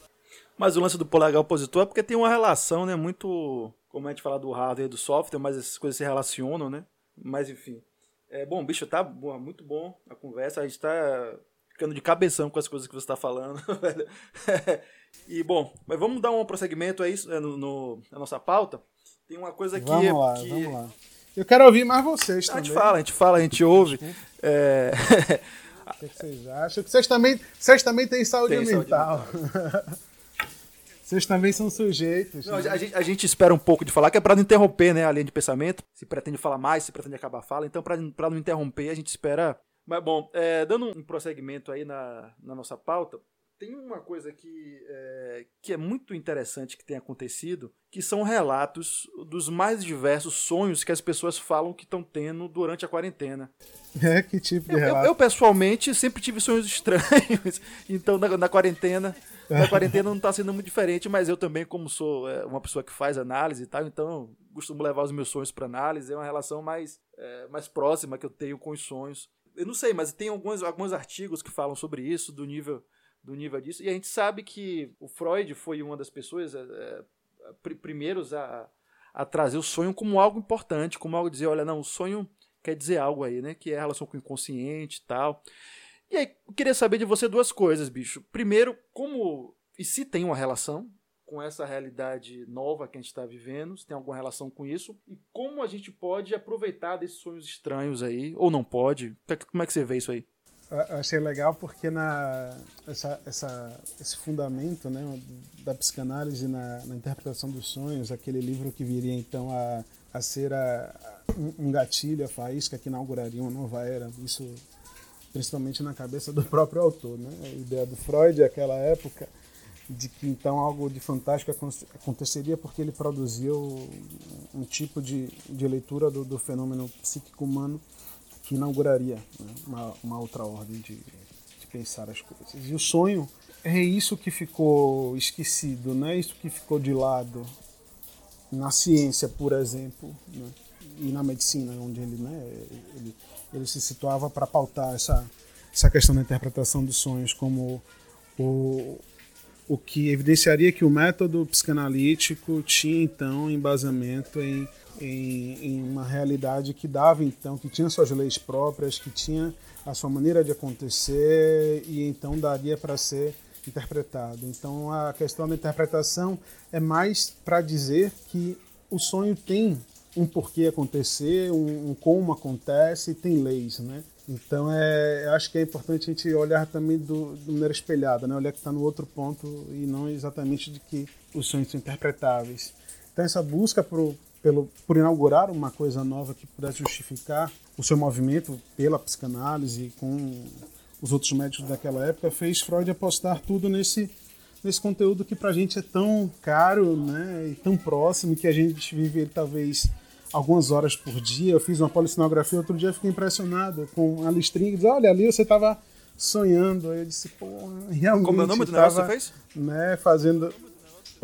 Mas o lance do polegar opositor é porque tem uma relação, né? Muito. Como a gente fala do hardware e do software, mas essas coisas se relacionam, né? Mas enfim. É, bom, bicho, tá bom, muito bom a conversa. A gente tá ficando de cabeção com as coisas que você tá falando, *laughs* velho. e bom, mas vamos dar um prosseguimento aí é, no, no, na nossa pauta. Tem uma coisa que.
Vamos lá,
que...
vamos lá. Eu quero ouvir mais vocês também.
A gente fala, a gente fala, a gente ouve. É...
O que vocês acham? Vocês também, vocês também têm saúde Tem mental. Saúde mental. *laughs* Vocês também são sujeitos.
Não, né? a, gente, a, gente, espera um pouco de falar, que é para não interromper né, a linha de pensamento. Se pretende falar mais, se pretende acabar a fala. Então, para não interromper, a gente espera. Mas, bom, é, dando um prosseguimento aí na, na nossa pauta, tem uma coisa que é, que é muito interessante que tem acontecido, que são relatos dos mais diversos sonhos que as pessoas falam que estão tendo durante a quarentena. *laughs*
É, que tipo de relato?
Eu, eu pessoalmente, sempre tive sonhos *laughs* estranhos. Então, na, na quarentena, *laughs* a quarentena não está sendo muito diferente, mas eu também, como sou é, uma pessoa que faz análise e tal, então costumo levar os meus sonhos para análise. É uma relação mais, é, mais próxima que eu tenho com os sonhos. Eu não sei, mas tem alguns, alguns artigos que falam sobre isso, do nível, do nível disso. E a gente sabe que o Freud foi uma das pessoas é, é primeiros a, a trazer o sonho como algo importante, como algo dizer, olha, não, o sonho quer dizer algo aí, né? Que é a relação com o inconsciente e tal. E aí, eu queria saber de você duas coisas, bicho. Primeiro, como e se tem uma relação com essa realidade nova que a gente está vivendo, se tem alguma relação com isso, e como a gente pode aproveitar desses sonhos estranhos aí, ou não pode? Como é que você vê isso aí?
Eu achei legal porque na, essa, essa, esse fundamento né, da psicanálise na, na, interpretação dos sonhos, aquele livro que viria então a, a ser a, um, gatilho, a faísca que inauguraria uma nova era, isso principalmente na cabeça do *laughs* próprio autor. Né? A ideia do Freud, aquela época, de que então algo de fantástico aconteceria porque ele produziu um tipo de, de leitura do, do fenômeno psíquico humano que inauguraria né, uma, uma, outra ordem de, de, pensar as coisas. E o sonho é isso que ficou esquecido, né? isso que ficou de lado na ciência, por exemplo, né? e na medicina, onde ele, né, ele, ele se situava para pautar essa, essa questão da interpretação dos sonhos como o, o que evidenciaria que o método psicanalítico tinha então embasamento em em, em, uma realidade que dava então, que tinha suas leis próprias, que tinha a sua maneira de acontecer e então daria para ser interpretado. Então a questão da interpretação é mais para dizer que o sonho tem um porquê acontecer, um, um como acontece, tem leis, né? Então é, acho que é importante a gente olhar também do, de maneira espelhada, né? Olhar que está no outro ponto e não exatamente de que os sonhos são interpretáveis. Então essa busca por, pelo, por inaugurar uma coisa nova que pudesse justificar o seu movimento pela psicanálise com os outros médicos daquela época, fez Freud apostar tudo nesse, nesse conteúdo que para a gente é tão caro né, e tão próximo, que a gente vive ele talvez algumas horas por dia. Eu fiz uma policinografia outro dia, fiquei impressionado com a listrinha que diz, olha, ali você estava sonhando. Aí eu disse, pô, realmente
Como é o nome do negócio que você fez?
Né, fazendo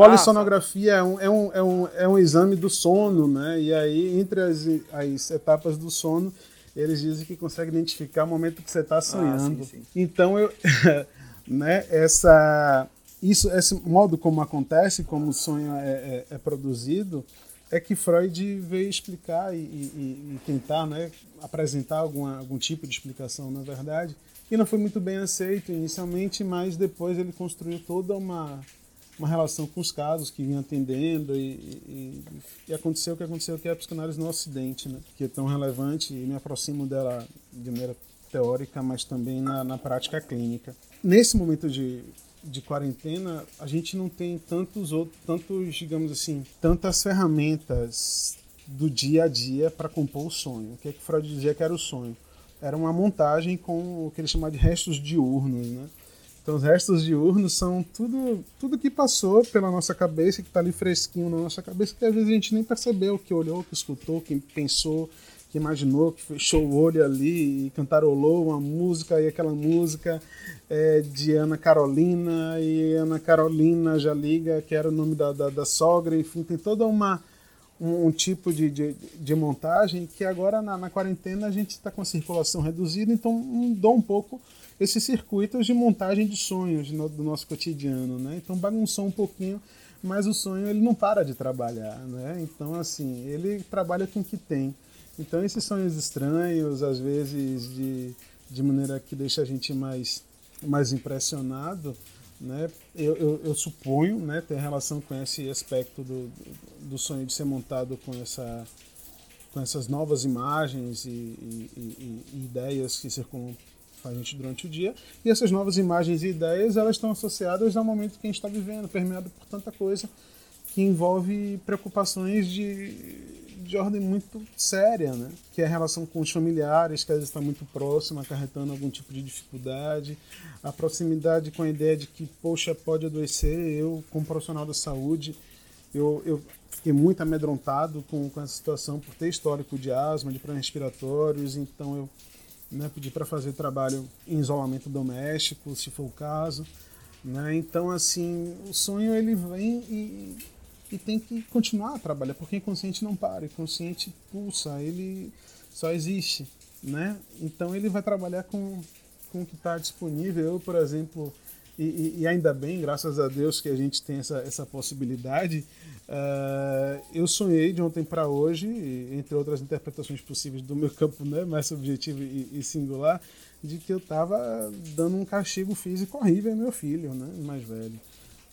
Polissonografia é, um, é, um, é, um, é um exame do sono, né? E aí, entre as, as etapas do sono, eles dizem que consegue identificar o momento que você está sonhando. Ah, sim, sim. Então, eu, *laughs* né, essa, isso, esse modo como acontece, como o sonho é, é, é produzido, é que Freud veio explicar e, e, e, tentar né, apresentar alguma, algum tipo de explicação, na verdade, e não foi muito bem aceito inicialmente, mas depois ele construiu toda uma uma relação com os casos que vinha atendendo e, e, e, aconteceu o que aconteceu que é a psicanálise no Ocidente, né? que é tão relevante e me aproximo dela de maneira teórica, mas também na, na prática clínica. Nesse momento de, de quarentena, a gente não tem tantos outros, tantos, digamos assim, tantas ferramentas do dia a dia para compor o sonho. O que é que Freud dizia que era o sonho? Era uma montagem com o que ele chamava de restos diurnos, né? Então os restos diurnos são tudo, tudo que passou pela nossa cabeça, que está ali fresquinho na nossa cabeça, que às vezes a gente nem percebeu, que olhou, que escutou, que pensou, que imaginou, que fechou o olho ali e cantarolou uma música, e aquela música é de Ana Carolina, e Ana Carolina já liga, que era o nome da, da, da sogra, enfim, tem toda uma um, um tipo de, de, de, montagem que agora na, na quarentena a gente está com a circulação reduzida, então mudou um pouco esses circuitos de montagem de sonhos no, do nosso cotidiano, né? Então bagunçou um pouquinho, mas o sonho ele não para de trabalhar, né? Então assim, ele trabalha com o que tem. Então esses sonhos estranhos, às vezes de, de maneira que deixa a gente mais, mais impressionado, né? Eu, eu, eu suponho, né, ter relação com esse aspecto do, do sonho de ser montado com essa com essas novas imagens e, e, e, e ideias que circulam a gente durante o dia. E essas novas imagens e ideias, elas estão associadas ao momento que a gente está vivendo, permeado por tanta coisa que envolve preocupações de, de ordem muito séria, né? Que é a relação com os familiares, que às vezes está muito próxima, acarretando algum tipo de dificuldade, a proximidade com a ideia de que, poxa, pode adoecer, eu, como profissional da saúde, eu, eu fiquei muito amedrontado com, com essa situação por ter histórico de asma, de problemas respiratórios, então eu né, pedir para fazer trabalho em isolamento doméstico, se for o caso. Né? Então, assim, o sonho ele vem e, e tem que continuar a trabalhar, porque o inconsciente não para, o inconsciente pulsa, ele só existe. Né? Então, ele vai trabalhar com, com o que está disponível. Eu, por exemplo, e, e, ainda bem, graças a Deus, que a gente tem essa, essa possibilidade. Uh, eu sonhei de ontem para hoje, entre outras interpretações possíveis do meu campo né, mais subjetivo e, e singular, de que eu estava dando um castigo físico horrível ao meu filho, né, mais velho.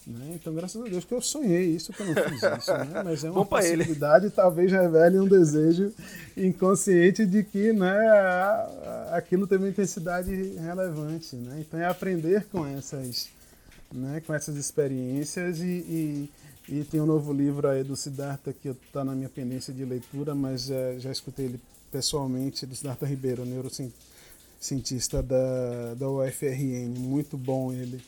Né? Então, graças a Deus que eu sonhei isso, que eu não fiz isso. Né? *laughs* Mas é uma
Bom pra ele.
possibilidade, talvez revele um desejo inconsciente de que né, aquilo tem uma intensidade relevante. Né? Então, é aprender com essas, né, com essas experiências e, e, e tem um novo livro aí do Siddhartha que está na minha pendência de leitura, mas eh, já escutei ele pessoalmente, do Siddhartha Ribeiro, neurocientista da, da UFRN, muito bom ele.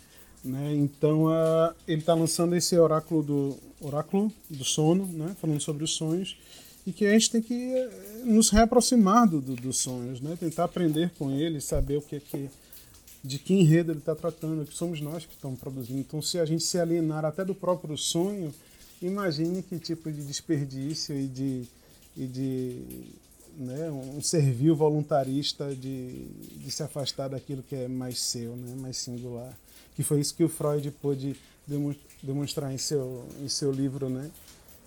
Né? Então ah, ele está lançando esse oráculo do oráculo do sono, né? falando sobre os sonhos e que a gente tem que eh, nos reaproximar do, do- dos sonhos, né? tentar aprender com ele, saber o que é que de que enredo ele está tratando, que somos nós que estamos produzindo. Então, se a gente se alienar até do próprio sonho, imagine que tipo de desperdício e de, e de né, um servil voluntarista de, de se afastar daquilo que é mais seu, né, mais singular. Que foi isso que o Freud pôde demo- demonstrar em seu, em seu livro, né,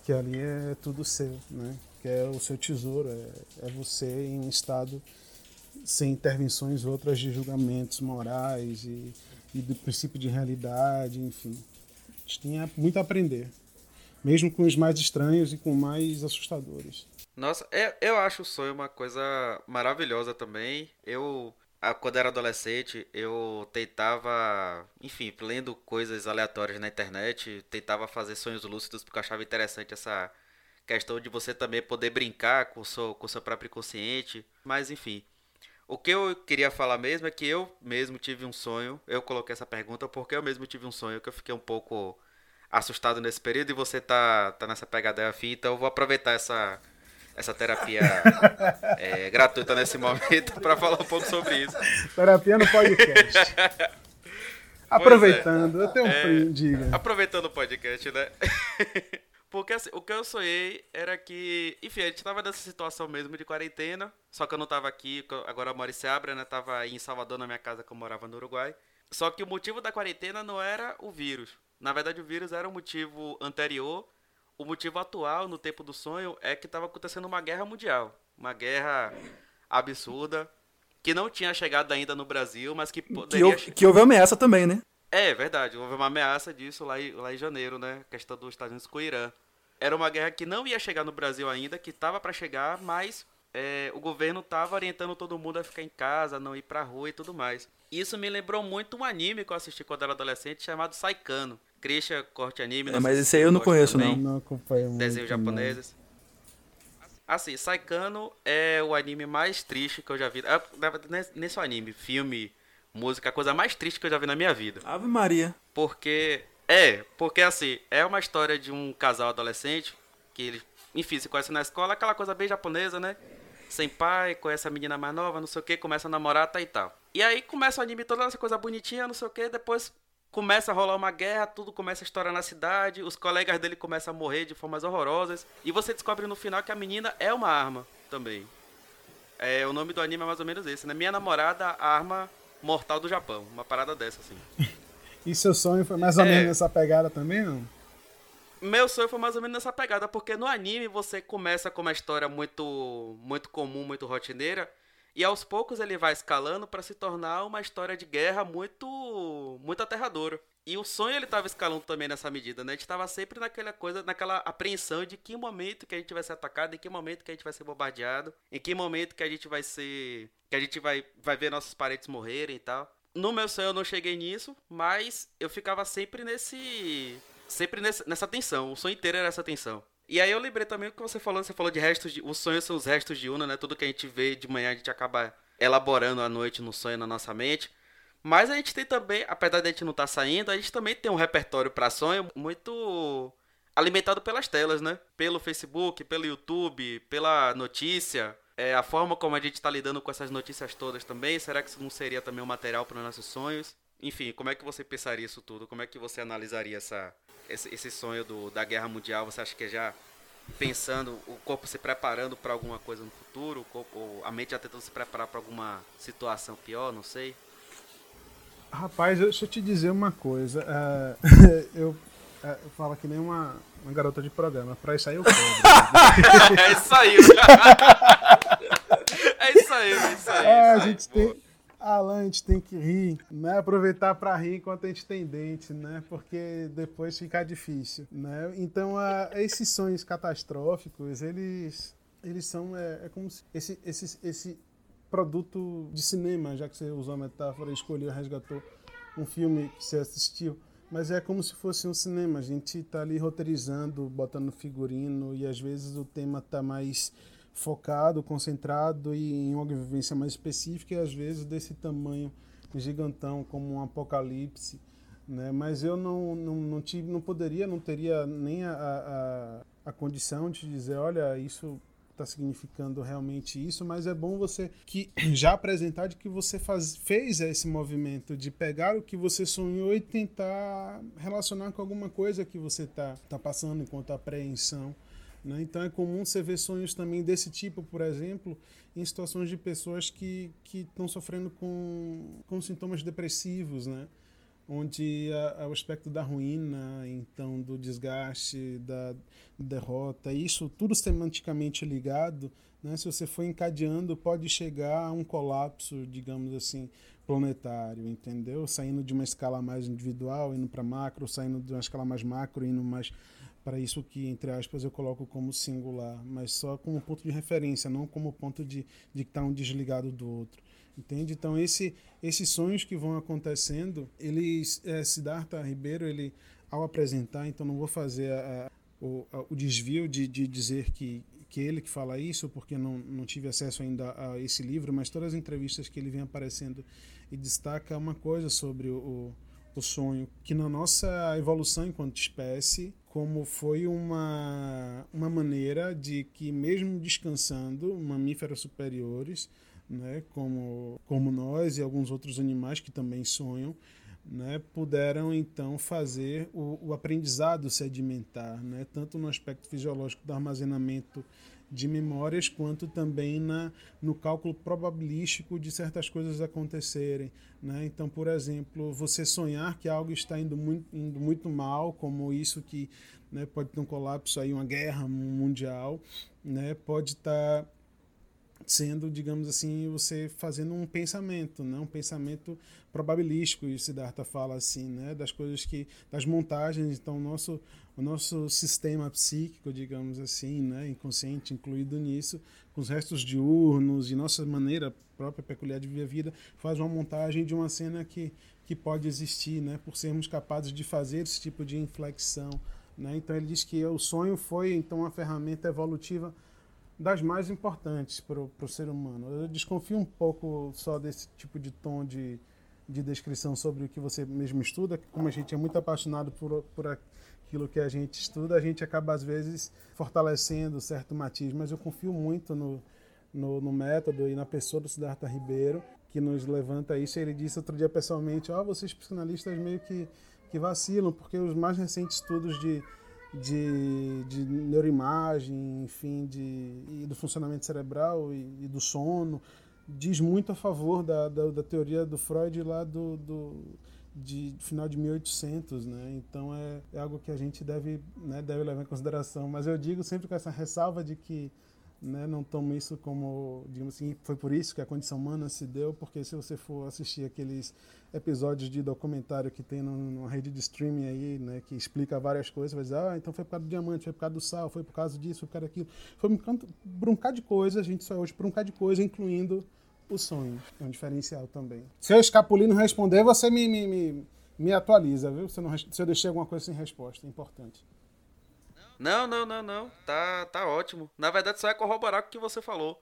que ali é tudo seu, né, que é o seu tesouro, é, é você em um estado sem intervenções outras de julgamentos morais e, e do princípio de realidade, enfim. A gente tinha muito a aprender, mesmo com os mais estranhos e com mais assustadores.
Nossa, é- eu acho o sonho uma coisa maravilhosa também. Eu, quando era adolescente, eu tentava, enfim, lendo coisas aleatórias na internet, tentava fazer sonhos lúcidos porque eu achava interessante essa questão de você também poder brincar com o seu, com o seu próprio inconsciente. Mas, enfim, o que eu queria falar mesmo é que eu mesmo tive um sonho. Eu coloquei essa pergunta porque eu mesmo tive um sonho que eu fiquei um pouco assustado nesse período e você tá, tá nessa pegada afim, então eu vou aproveitar essa, essa terapia é, gratuita nesse momento para falar um pouco sobre isso.
Terapia no podcast. *laughs* Aproveitando, eu tenho um
É,
primo, diga.
Aproveitando o podcast, né? *laughs* Porque assim, o que eu sonhei era que, enfim, a gente tava nessa situação mesmo de quarentena, só que eu não tava aqui, agora eu moro em Seabra, né? Tava aí em Salvador, na minha casa, que eu morava no Uruguai. Só que o motivo da quarentena não era o vírus. Na verdade, o vírus era um motivo anterior. O motivo atual, no tempo do sonho, é que tava acontecendo uma guerra mundial. Uma guerra absurda, que não tinha chegado ainda no Brasil, mas que
Que,
poderia...
houve, que houve ameaça também, né?
É verdade, houve uma ameaça disso lá, em- lá em janeiro, né? A questão dos Estados Unidos com o Irã. Era uma guerra que não ia chegar no Brasil ainda, que estava para chegar, mas é, o governo estava orientando todo mundo a ficar em casa, não ir pra rua e tudo mais. Isso me lembrou muito um anime que eu assisti quando era adolescente, chamado Saikano. Christian, corte anime.
É, mas esse
se
aí eu não conheço,
também.
não.
Não acompanho muito.
Desenhos japoneses. Assim, Saikano é o anime mais triste que eu já vi. É nem só anime, filme, música, a coisa mais triste que eu já vi na minha vida.
Ave Maria.
Porque. É, porque assim, é uma história de um casal adolescente que eles, enfim, se conhecem na escola, aquela coisa bem japonesa, né? Sem pai, conhece a menina mais nova, não sei o que, começa a namorar, tá e tal. E aí começa o anime toda essa coisa bonitinha, não sei o que, depois começa a rolar uma guerra, tudo começa a estourar na cidade, os colegas dele começam a morrer de formas horrorosas, e você descobre no final que a menina é uma arma também. É, o nome do anime é mais ou menos esse, né? Minha namorada, a arma mortal do Japão. Uma parada dessa, assim. *laughs*
E seu sonho foi mais ou
É.
menos nessa pegada também, não?
Meu sonho foi mais ou menos nessa pegada, porque no anime você começa com uma história muito muito comum, muito rotineira, e aos poucos ele vai escalando para se tornar uma história de guerra muito muito aterradora. E o sonho ele tava escalando também nessa medida, né? A gente tava sempre naquela coisa, naquela apreensão de que momento que a gente vai ser atacado, em que momento que a gente vai ser bombardeado, em que momento que a gente vai ser, que a gente vai vai ver nossos parentes morrerem e tal. No meu sonho eu não cheguei nisso, mas eu ficava sempre nesse sempre nessa, nessa tensão. O sonho inteiro era essa tensão. E aí eu lembrei também o que você falou, você falou de restos de. Os sonhos são os restos de Una, né? Tudo que a gente vê de manhã a gente acaba elaborando à noite no sonho na nossa mente. Mas a gente tem também, apesar de a gente não estar saindo, a gente também tem um repertório para sonho muito alimentado pelas telas, né? Pelo Facebook, pelo YouTube, pela notícia. É, a forma como a gente está lidando com essas notícias todas também. Será que isso não seria também um material para os nossos sonhos? Enfim, como é que você pensaria isso tudo? Como é que você analisaria essa, esse, esse sonho do, da guerra mundial? Você acha que é já pensando, o corpo se preparando para alguma coisa no futuro? O corpo, ou a mente já tentando se preparar para alguma situação pior? Não sei.
Rapaz, deixa eu te dizer uma coisa. é, *laughs* eu, é, eu falo que nem uma, uma garota de programa. Pra isso aí eu cobro. *laughs* *laughs*
é isso aí. é isso aí, é isso aí.
É, a gente tem. Alan, a gente tem que rir, né? Aproveitar para rir enquanto a gente tem dente, né? Porque depois fica difícil, né? Então, a, esses sonhos catastróficos, eles, eles são é, é como se esse, esse, esse produto de cinema, já que você usou a metáfora, escolheu, resgatou um filme que você assistiu, mas é como se fosse um cinema. A gente está ali roteirizando, botando figurino e às vezes o tema está mais focado, concentrado e em uma vivência mais específica e às vezes desse tamanho gigantão como um apocalipse, né? Mas eu não não, não, tive, não poderia, não teria nem a, a, a condição de dizer, olha, isso está significando realmente isso, mas é bom você que *coughs* já apresentar de que você faz, fez esse movimento de pegar o que você sonhou e tentar relacionar com alguma coisa que você está tá passando enquanto apreensão. Né? Então é comum você ver sonhos também desse tipo, por exemplo, em situações de pessoas que estão sofrendo com, com sintomas depressivos, né? onde a, a, o aspecto da ruína, então do desgaste, da derrota, isso tudo semanticamente ligado, né? se você for encadeando, pode chegar a um colapso, digamos assim, planetário, entendeu? Saindo de uma escala mais individual, indo para macro, saindo de uma escala mais macro, indo mais para isso que, entre aspas, eu coloco como singular, mas só como ponto de referência, não como ponto de, de estar um desligado do outro. Entende? Então, esse, esses sonhos que vão acontecendo, eles, é, Siddhartha Ribeiro, ele, ao apresentar, então não vou fazer a, a, o, a, o desvio de, de dizer que, que ele que fala isso, porque não, não tive acesso ainda a esse livro, mas todas as entrevistas que ele vem aparecendo e destaca uma coisa sobre o, o, o sonho, que na nossa evolução enquanto espécie, como foi uma, uma maneira de que, mesmo descansando, mamíferos superiores, né, como, como nós e alguns outros animais que também sonham, né, puderam então fazer o, o aprendizado sedimentar, né, tanto no aspecto fisiológico do armazenamento de memórias, quanto também na, no cálculo probabilístico de certas coisas acontecerem. Né? Então, por exemplo, você sonhar que algo está indo muito, indo muito mal, como isso que né, pode ter um colapso, aí, uma guerra mundial, né, pode estar. Tá sendo, digamos assim, você fazendo um pensamento, né? um pensamento probabilístico, e o Siddhartha fala assim, né? das coisas que, das montagens, então nosso, o nosso sistema psíquico, digamos assim, né? inconsciente incluído nisso, com os restos diurnos e nossa maneira própria peculiar de viver a vida, faz uma montagem de uma cena que, que pode existir, né? por sermos capazes de fazer esse tipo de inflexão. Né? Então ele diz que o sonho foi então uma ferramenta evolutiva das mais importantes para o ser humano. Eu desconfio um pouco só desse tipo de tom de, de descrição sobre o que você mesmo estuda, como a gente é muito apaixonado por, por aquilo que a gente estuda, a gente acaba às vezes fortalecendo certo matiz, mas eu confio muito no, no, no método e na pessoa do Siddhartha Ribeiro, que nos levanta isso. Ele disse outro dia pessoalmente, ó, oh, vocês psicanalistas meio que, que vacilam, porque os mais recentes estudos de de, de neuroimagem, enfim, de, do funcionamento cerebral e, e, do sono, diz muito a favor da, da, da teoria do Freud lá do, do de final de 1800, né? Então é, é algo que a gente deve, né, deve levar em consideração. Mas eu digo sempre com essa ressalva de que né, não tomo isso como, digamos assim, foi por isso que a condição humana se deu, porque se você for assistir aqueles episódios de documentário que tem numa rede de streaming aí, né, que explica várias coisas, vai dizer, ah, então foi por causa do diamante, foi por causa do sal, foi por causa disso, foi por causa daquilo. Foi por um bocado de coisa, a gente só hoje por um bocado de coisa, incluindo o sonho. É um diferencial também. Se eu escapulino responder, você me, me, me, me atualiza, viu? Se eu, não, se eu deixei alguma coisa sem resposta, é importante.
Não, não, não, não. Tá, tá ótimo. Na verdade, só é corroborar com o que você falou.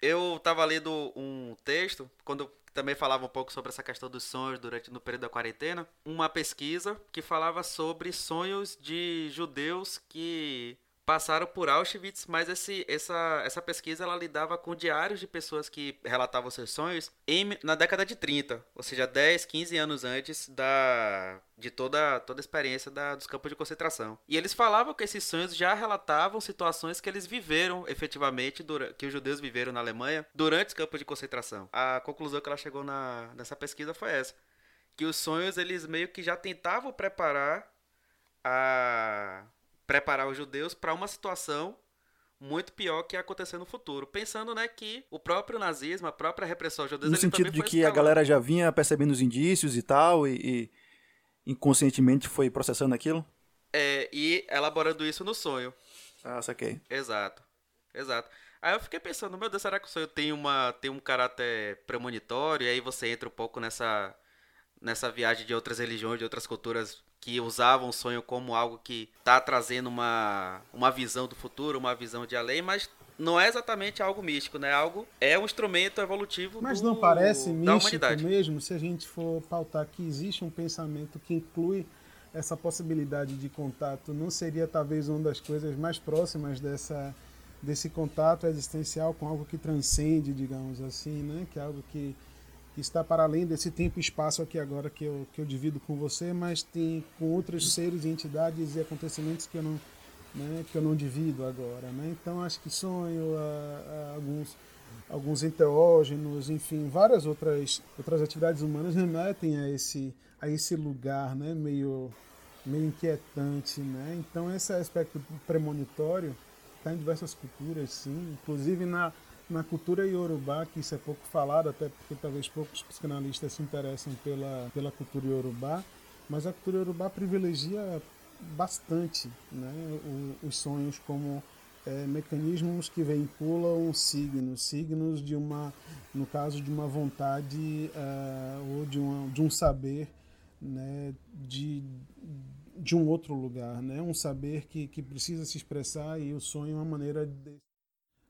Eu tava lendo um texto, quando também falava um pouco sobre essa questão dos sonhos durante no período da quarentena, uma pesquisa que falava sobre sonhos de judeus que passaram por Auschwitz, mas esse, essa, essa pesquisa ela lidava com diários de pessoas que relatavam seus sonhos em, na década de 30, ou seja, 10, 15 anos antes da, de toda, toda a experiência da, dos campos de concentração. E eles falavam que esses sonhos já relatavam situações que eles viveram efetivamente, durante, que os judeus viveram na Alemanha durante os campos de concentração. A conclusão que ela chegou na, nessa pesquisa foi essa. Que os sonhos, eles meio que já tentavam preparar a preparar os judeus para uma situação muito pior que ia acontecer no futuro. Pensando, né, que o próprio nazismo, a própria repressão judeus,
No sentido de que a galera já vinha percebendo os indícios e tal, e, e inconscientemente foi processando aquilo?
É, e elaborando isso no sonho.
Ah, saquei.
Exato. Exato. Aí eu fiquei pensando, meu Deus, será que o sonho tem, uma, tem um caráter premonitório? E aí você entra um pouco nessa, nessa viagem de outras religiões, de outras culturas que usavam o sonho como algo que tá trazendo uma, uma visão do futuro, uma visão de além, mas não é exatamente algo místico, né? Algo é um instrumento evolutivo
Mas
do-
não parece místico mesmo se a gente for pautar que existe um pensamento que inclui essa possibilidade de contato? Não seria talvez uma das coisas mais próximas dessa desse contato existencial com algo que transcende, digamos assim, né? Que é algo que, que está para além desse tempo e espaço aqui agora que eu, que eu divido com você, mas tem com outros seres entidades e acontecimentos que eu não né, que eu não divido agora, né? Então acho que sonho, ah, ah, alguns alguns enteógenos, enfim, várias outras outras atividades humanas remetem a esse a esse lugar, né, meio meio inquietante, né? Então esse aspecto premonitório está em diversas culturas, sim, inclusive na na cultura iorubá, que isso é pouco falado, até porque talvez poucos psicanalistas se interessam pela, pela cultura iorubá, mas a cultura iorubá privilegia bastante né, os sonhos como é, mecanismos que vinculam signos, signos de uma, no caso de uma vontade ah, ou de, uma, de um saber né, de, de um outro lugar, né, um saber que, que precisa se expressar e o sonho é uma maneira de,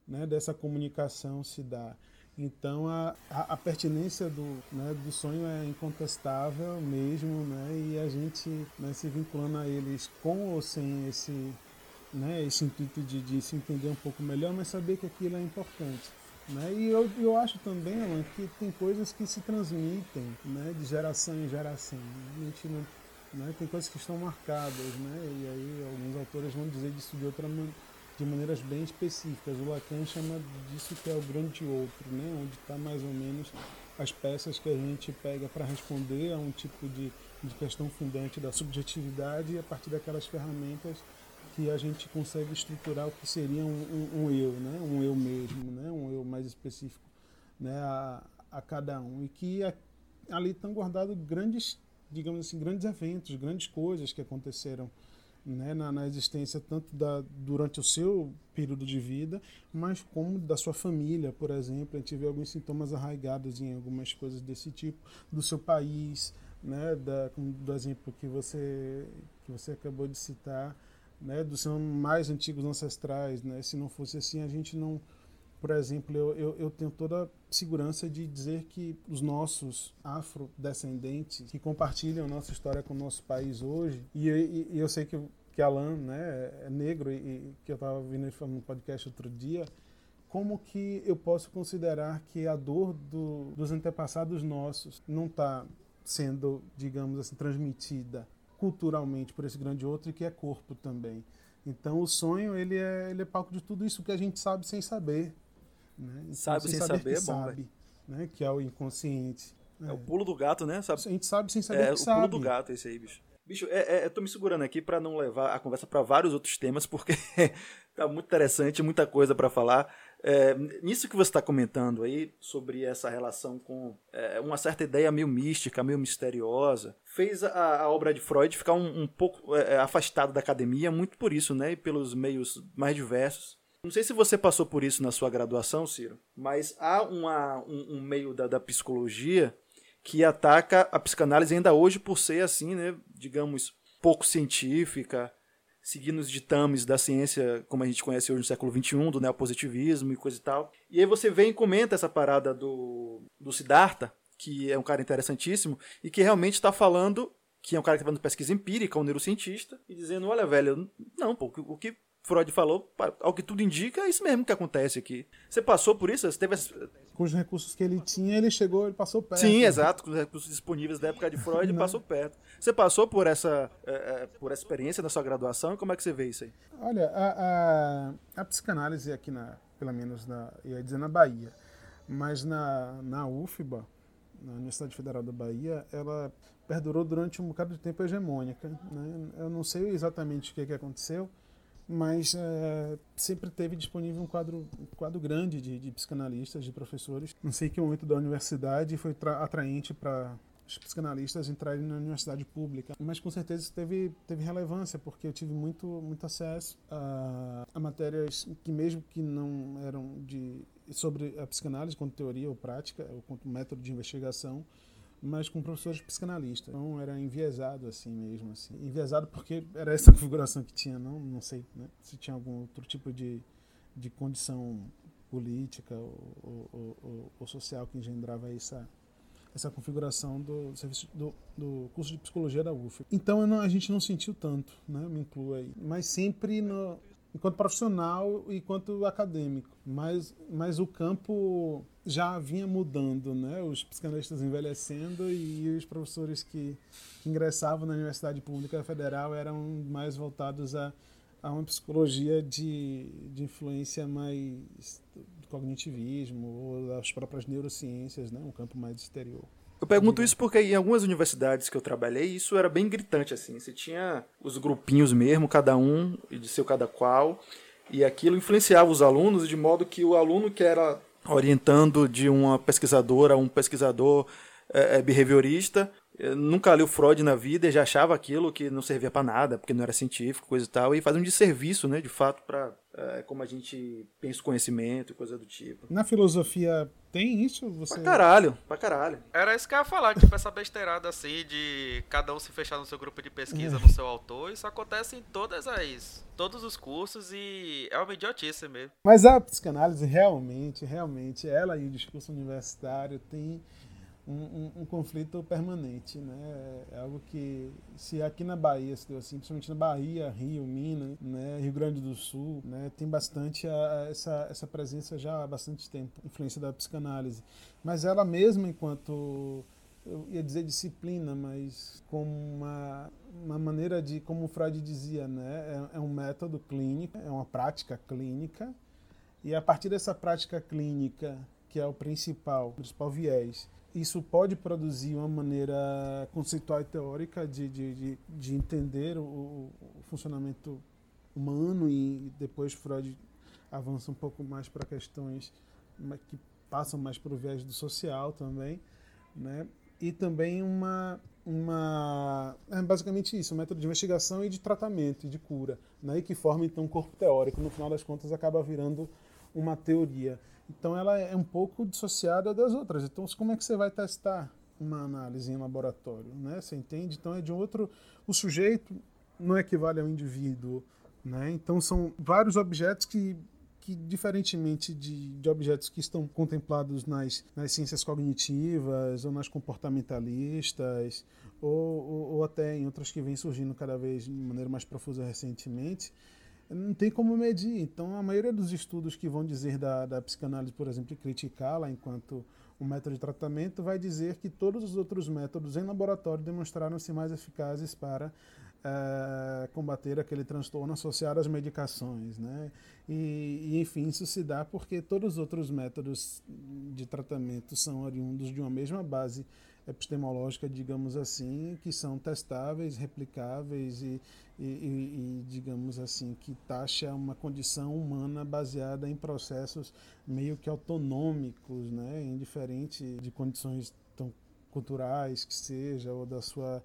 né, dessa comunicação se dá. Então a, a, a pertinência do, né, do sonho é incontestável mesmo, né, e a gente né, se vinculando a eles com ou sem esse, né, esse intuito de, de se entender um pouco melhor, mas saber que aquilo é importante. Né? E eu, eu acho também, Alan, que tem coisas que se transmitem né, de geração em geração. A gente não, né, tem coisas que estão marcadas, né? e aí alguns autores vão dizer disso de outra man de maneiras bem específicas. O Lacan chama disso que é o grande outro, né? onde está mais ou menos as peças que a gente pega para responder a um tipo de, de questão fundante da subjetividade e a partir daquelas ferramentas que a gente consegue estruturar o que seria um, um, um eu, né? um eu mesmo, né? um eu mais específico né? a, a cada um. E que a, ali estão guardados grandes, digamos assim, grandes eventos, grandes coisas que aconteceram né, na, na, existência tanto da, durante o seu período de vida, mas como da sua família, por exemplo. A gente vê alguns sintomas arraigados em algumas coisas desse tipo, do seu país, né, da, do exemplo que você, que você acabou de citar, né, dos seus mais antigos ancestrais. Né, se não fosse assim, a gente não. Por exemplo, eu, eu, eu tenho toda a segurança de dizer que os nossos afrodescendentes que compartilham nossa história com o nosso país hoje, e, e, e eu sei que, que Alan né, é negro, e, que eu estava ouvindo ele falando no podcast outro dia, como que eu posso considerar que a dor do, dos antepassados nossos não está sendo, digamos assim, transmitida culturalmente por esse grande outro e que é corpo também. Então o sonho ele é, ele é palco de tudo isso que a gente sabe sem saber. Né? Então,
sabe sem, sem saber,
que
é bom,
sabe, né? que é o inconsciente.
É. é. o pulo do gato, né?
Sabe? A gente sabe sem saber
é,
que
o
sabe.
pulo do gato esse aí, bicho. Bicho, é, é, eu tô me segurando aqui para não levar a conversa para vários outros temas, porque *laughs* tá muito interessante, muita coisa para falar. É, nisso que você está comentando aí, sobre essa relação com é, uma certa ideia meio mística, meio misteriosa, fez a, a obra de Freud ficar um, um pouco é, afastado da academia, muito por isso, né? E pelos meios mais diversos. Não sei se você passou por isso na sua graduação, Ciro, mas há uma, um, um meio da, da psicologia que ataca a psicanálise ainda hoje por ser assim, né, digamos, pouco científica, seguindo os ditames da ciência como a gente conhece hoje no século XXI, do neopositivismo e coisa e tal. E aí você vem e comenta essa parada do, do Siddhartha, que é um cara interessantíssimo, e que realmente está falando, que é um cara que está fazendo pesquisa empírica, um neurocientista, e dizendo, olha, velho, não, pô, o que Freud falou, ao que tudo indica, é isso mesmo que acontece aqui. Você passou por isso? Você teve
Com os recursos que ele tinha, ele chegou, ele passou perto.
Sim, exato. Com os recursos disponíveis da época de Freud, ele passou perto. Você passou por essa, é, por essa experiência na sua graduação? Como é que você vê isso aí?
Olha, a, a, a psicanálise aqui, na, pelo menos, na, ia dizer na Bahia, mas na, na UFBA, na Universidade Federal da Bahia, ela perdurou durante um bocado de tempo hegemônica. Né? Eu não sei exatamente o que, que aconteceu, mas é, sempre teve disponível um quadro, um quadro grande de, de, psicanalistas, de professores. Não sei que momento da universidade foi atraente para os psicanalistas entrarem na universidade pública, mas com certeza isso teve, teve relevância, porque eu tive muito, muito acesso a, a matérias que mesmo que não eram de sobre a psicanálise, quanto teoria ou prática, ou quanto método de investigação, mas com professores psicanalistas. Então era enviesado assim mesmo, assim. Enviesado porque era essa *laughs* configuração que tinha, não, não sei né, se tinha algum outro tipo de, de condição política ou, ou, ou, ou social que engendrava essa, essa configuração do, serviço, do, do curso de psicologia da UF. Então não, a gente não sentiu tanto, né, me incluo aí, mas sempre no, enquanto profissional e enquanto acadêmico. Mas, mas o campo já vinha mudando, né? Os psicanalistas envelhecendo e os professores que, que ingressavam na Universidade Pública Federal eram mais voltados a, a uma psicologia de, de influência mais do cognitivismo ou das próprias neurociências, né? Um campo mais exterior.
Eu pergunto isso porque em algumas universidades que eu trabalhei, isso era bem gritante, assim. Você tinha os grupinhos mesmo, cada um de seu cada qual, e aquilo influenciava os alunos de modo que o aluno que era orientando de uma pesquisadora a um pesquisador é, behaviorista. Nunca leu Freud na vida e já achava aquilo que não servia para nada, porque não era científico, coisa e tal, e faz um desserviço, né, de fato, para é, como a gente pensa o conhecimento, coisa do tipo.
Na filosofia tem isso? Você...
Pra caralho, pra caralho.
Era isso que eu ia falar, tipo, essa besteirada assim de cada um se fechar no seu grupo de pesquisa, é. no seu autor, isso acontece em todas as. todos os cursos e é uma idiotice mesmo.
Mas a psicanálise realmente, realmente, ela e o discurso universitário tem um, um, um, conflito permanente, né? É algo que se aqui na Bahia se deu assim, principalmente na Bahia, Rio, Minas, né? Rio Grande do Sul, né? Tem bastante a, essa essa presença já há bastante tempo, influência da psicanálise, mas ela mesma enquanto eu ia dizer disciplina, mas como uma, uma maneira de, como Freud dizia, né? É, é um método clínico, é uma prática clínica e a partir dessa prática clínica que é o principal, o principal viés isso pode produzir uma maneira conceitual e teórica de, de, de, de entender o, o, funcionamento humano e depois Freud avança um pouco mais para questões que passam mais para o viés do social também, né? E também uma uma é basicamente isso, um método de investigação e de tratamento e de cura, né? E que forma então um corpo teórico, no final das contas acaba virando uma teoria. Então ela é um pouco dissociada das outras. Então como é que você vai testar uma análise em laboratório, né? Você entende? Então é de outro o sujeito não equivale ao indivíduo, né? Então são vários objetos que que diferentemente de, de objetos que estão contemplados nas, nas ciências cognitivas ou nas comportamentalistas ou, ou, ou até em outras que vêm surgindo cada vez de maneira mais profusa recentemente, não tem como medir. Então, a maioria dos estudos que vão dizer da, da psicanálise, por exemplo, e criticá-la enquanto um método de tratamento, vai dizer que todos os outros métodos em laboratório demonstraram-se mais eficazes para é, combater aquele transtorno associado às medicações. Né? E, e, enfim, isso se dá porque todos os outros métodos de tratamento são oriundos de uma mesma base epistemológica, digamos assim, que são testáveis, replicáveis e, e, e, digamos assim, que taxa uma condição humana baseada em processos meio que autonômicos, né, indiferente de condições tão culturais que seja, ou da sua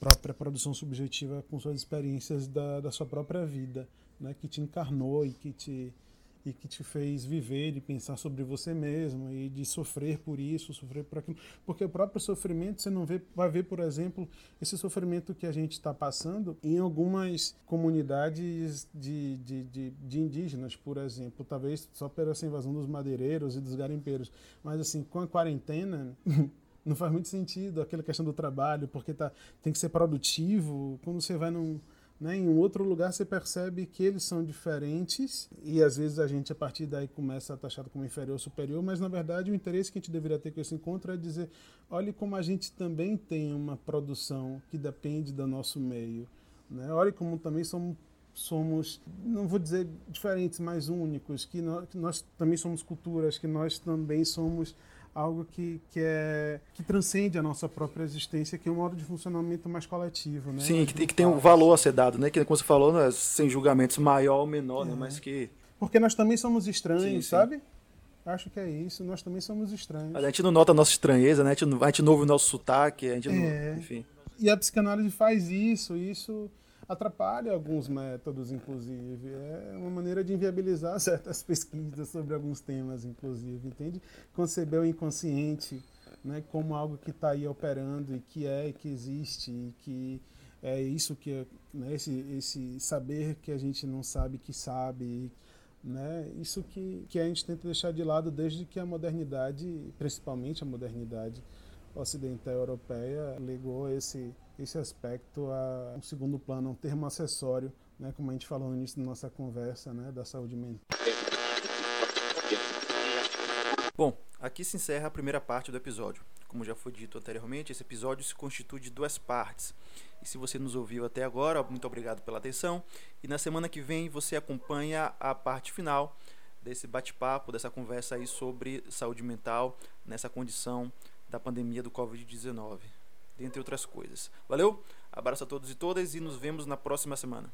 própria produção subjetiva com suas experiências da, da sua própria vida, né, que te encarnou e que te e que te fez viver, de pensar sobre você mesmo e de sofrer por isso, sofrer por aquilo. Porque o próprio sofrimento, você não vê, vai ver, por exemplo, esse sofrimento que a gente está passando em algumas comunidades de, de, de, de, indígenas, por exemplo, talvez só pela invasão dos madeireiros e dos garimpeiros. Mas assim, com a quarentena. *laughs* não faz muito sentido aquela questão do trabalho, porque tá, tem que ser produtivo. Quando você vai num, né? Em um outro lugar você percebe que eles são diferentes e às vezes a gente a partir daí começa a taxar como inferior ou superior, mas na verdade o interesse que a gente deveria ter com esse encontro é dizer, olhe como a gente também tem uma produção que depende do nosso meio, né? Olhe como também somos somos, não vou dizer diferentes, mas únicos, que nós, que nós também somos culturas, que nós também somos algo que, que, é, que transcende a nossa própria existência, que é um modo de funcionamento mais coletivo, né?
Sim, que, tem- que tem um valor a ser dado, né? Que como você falou, né? sem julgamentos maior ou menor, né? Mas que
Porque nós também somos estranhos,
Sim, sim.
sabe? Acho que é isso, nós também somos estranhos.
a gente não nota a nossa estranheza, né? A gente não, a gente não ouve o nosso sotaque, a gente não,
É.
enfim.
E a psicanálise faz isso, isso atrapalha alguns métodos, inclusive. É uma maneira de inviabilizar *laughs* certas pesquisas sobre alguns temas, inclusive, entende? Conceber o inconsciente né, como algo que está aí operando e que é e que existe e que é isso que né, esse, esse saber que a gente não sabe que sabe né? Isso que, que a gente tenta deixar de lado desde que a modernidade, principalmente a modernidade ocidental europeia, ligou esse, esse aspecto a um segundo plano, um termo acessório, né? como a gente falou no início da nossa conversa, né? da saúde mental.
Bom, aqui se encerra a primeira parte do episódio. Como já foi dito anteriormente, esse episódio se constitui de duas partes. E se você nos ouviu até agora, muito obrigado pela atenção. E na semana que vem você acompanha a parte final desse bate-papo, dessa conversa aí sobre saúde mental nessa condição da pandemia do Covid-19, dentre outras coisas. Valeu? Abraço a todos e todas e nos vemos na próxima semana.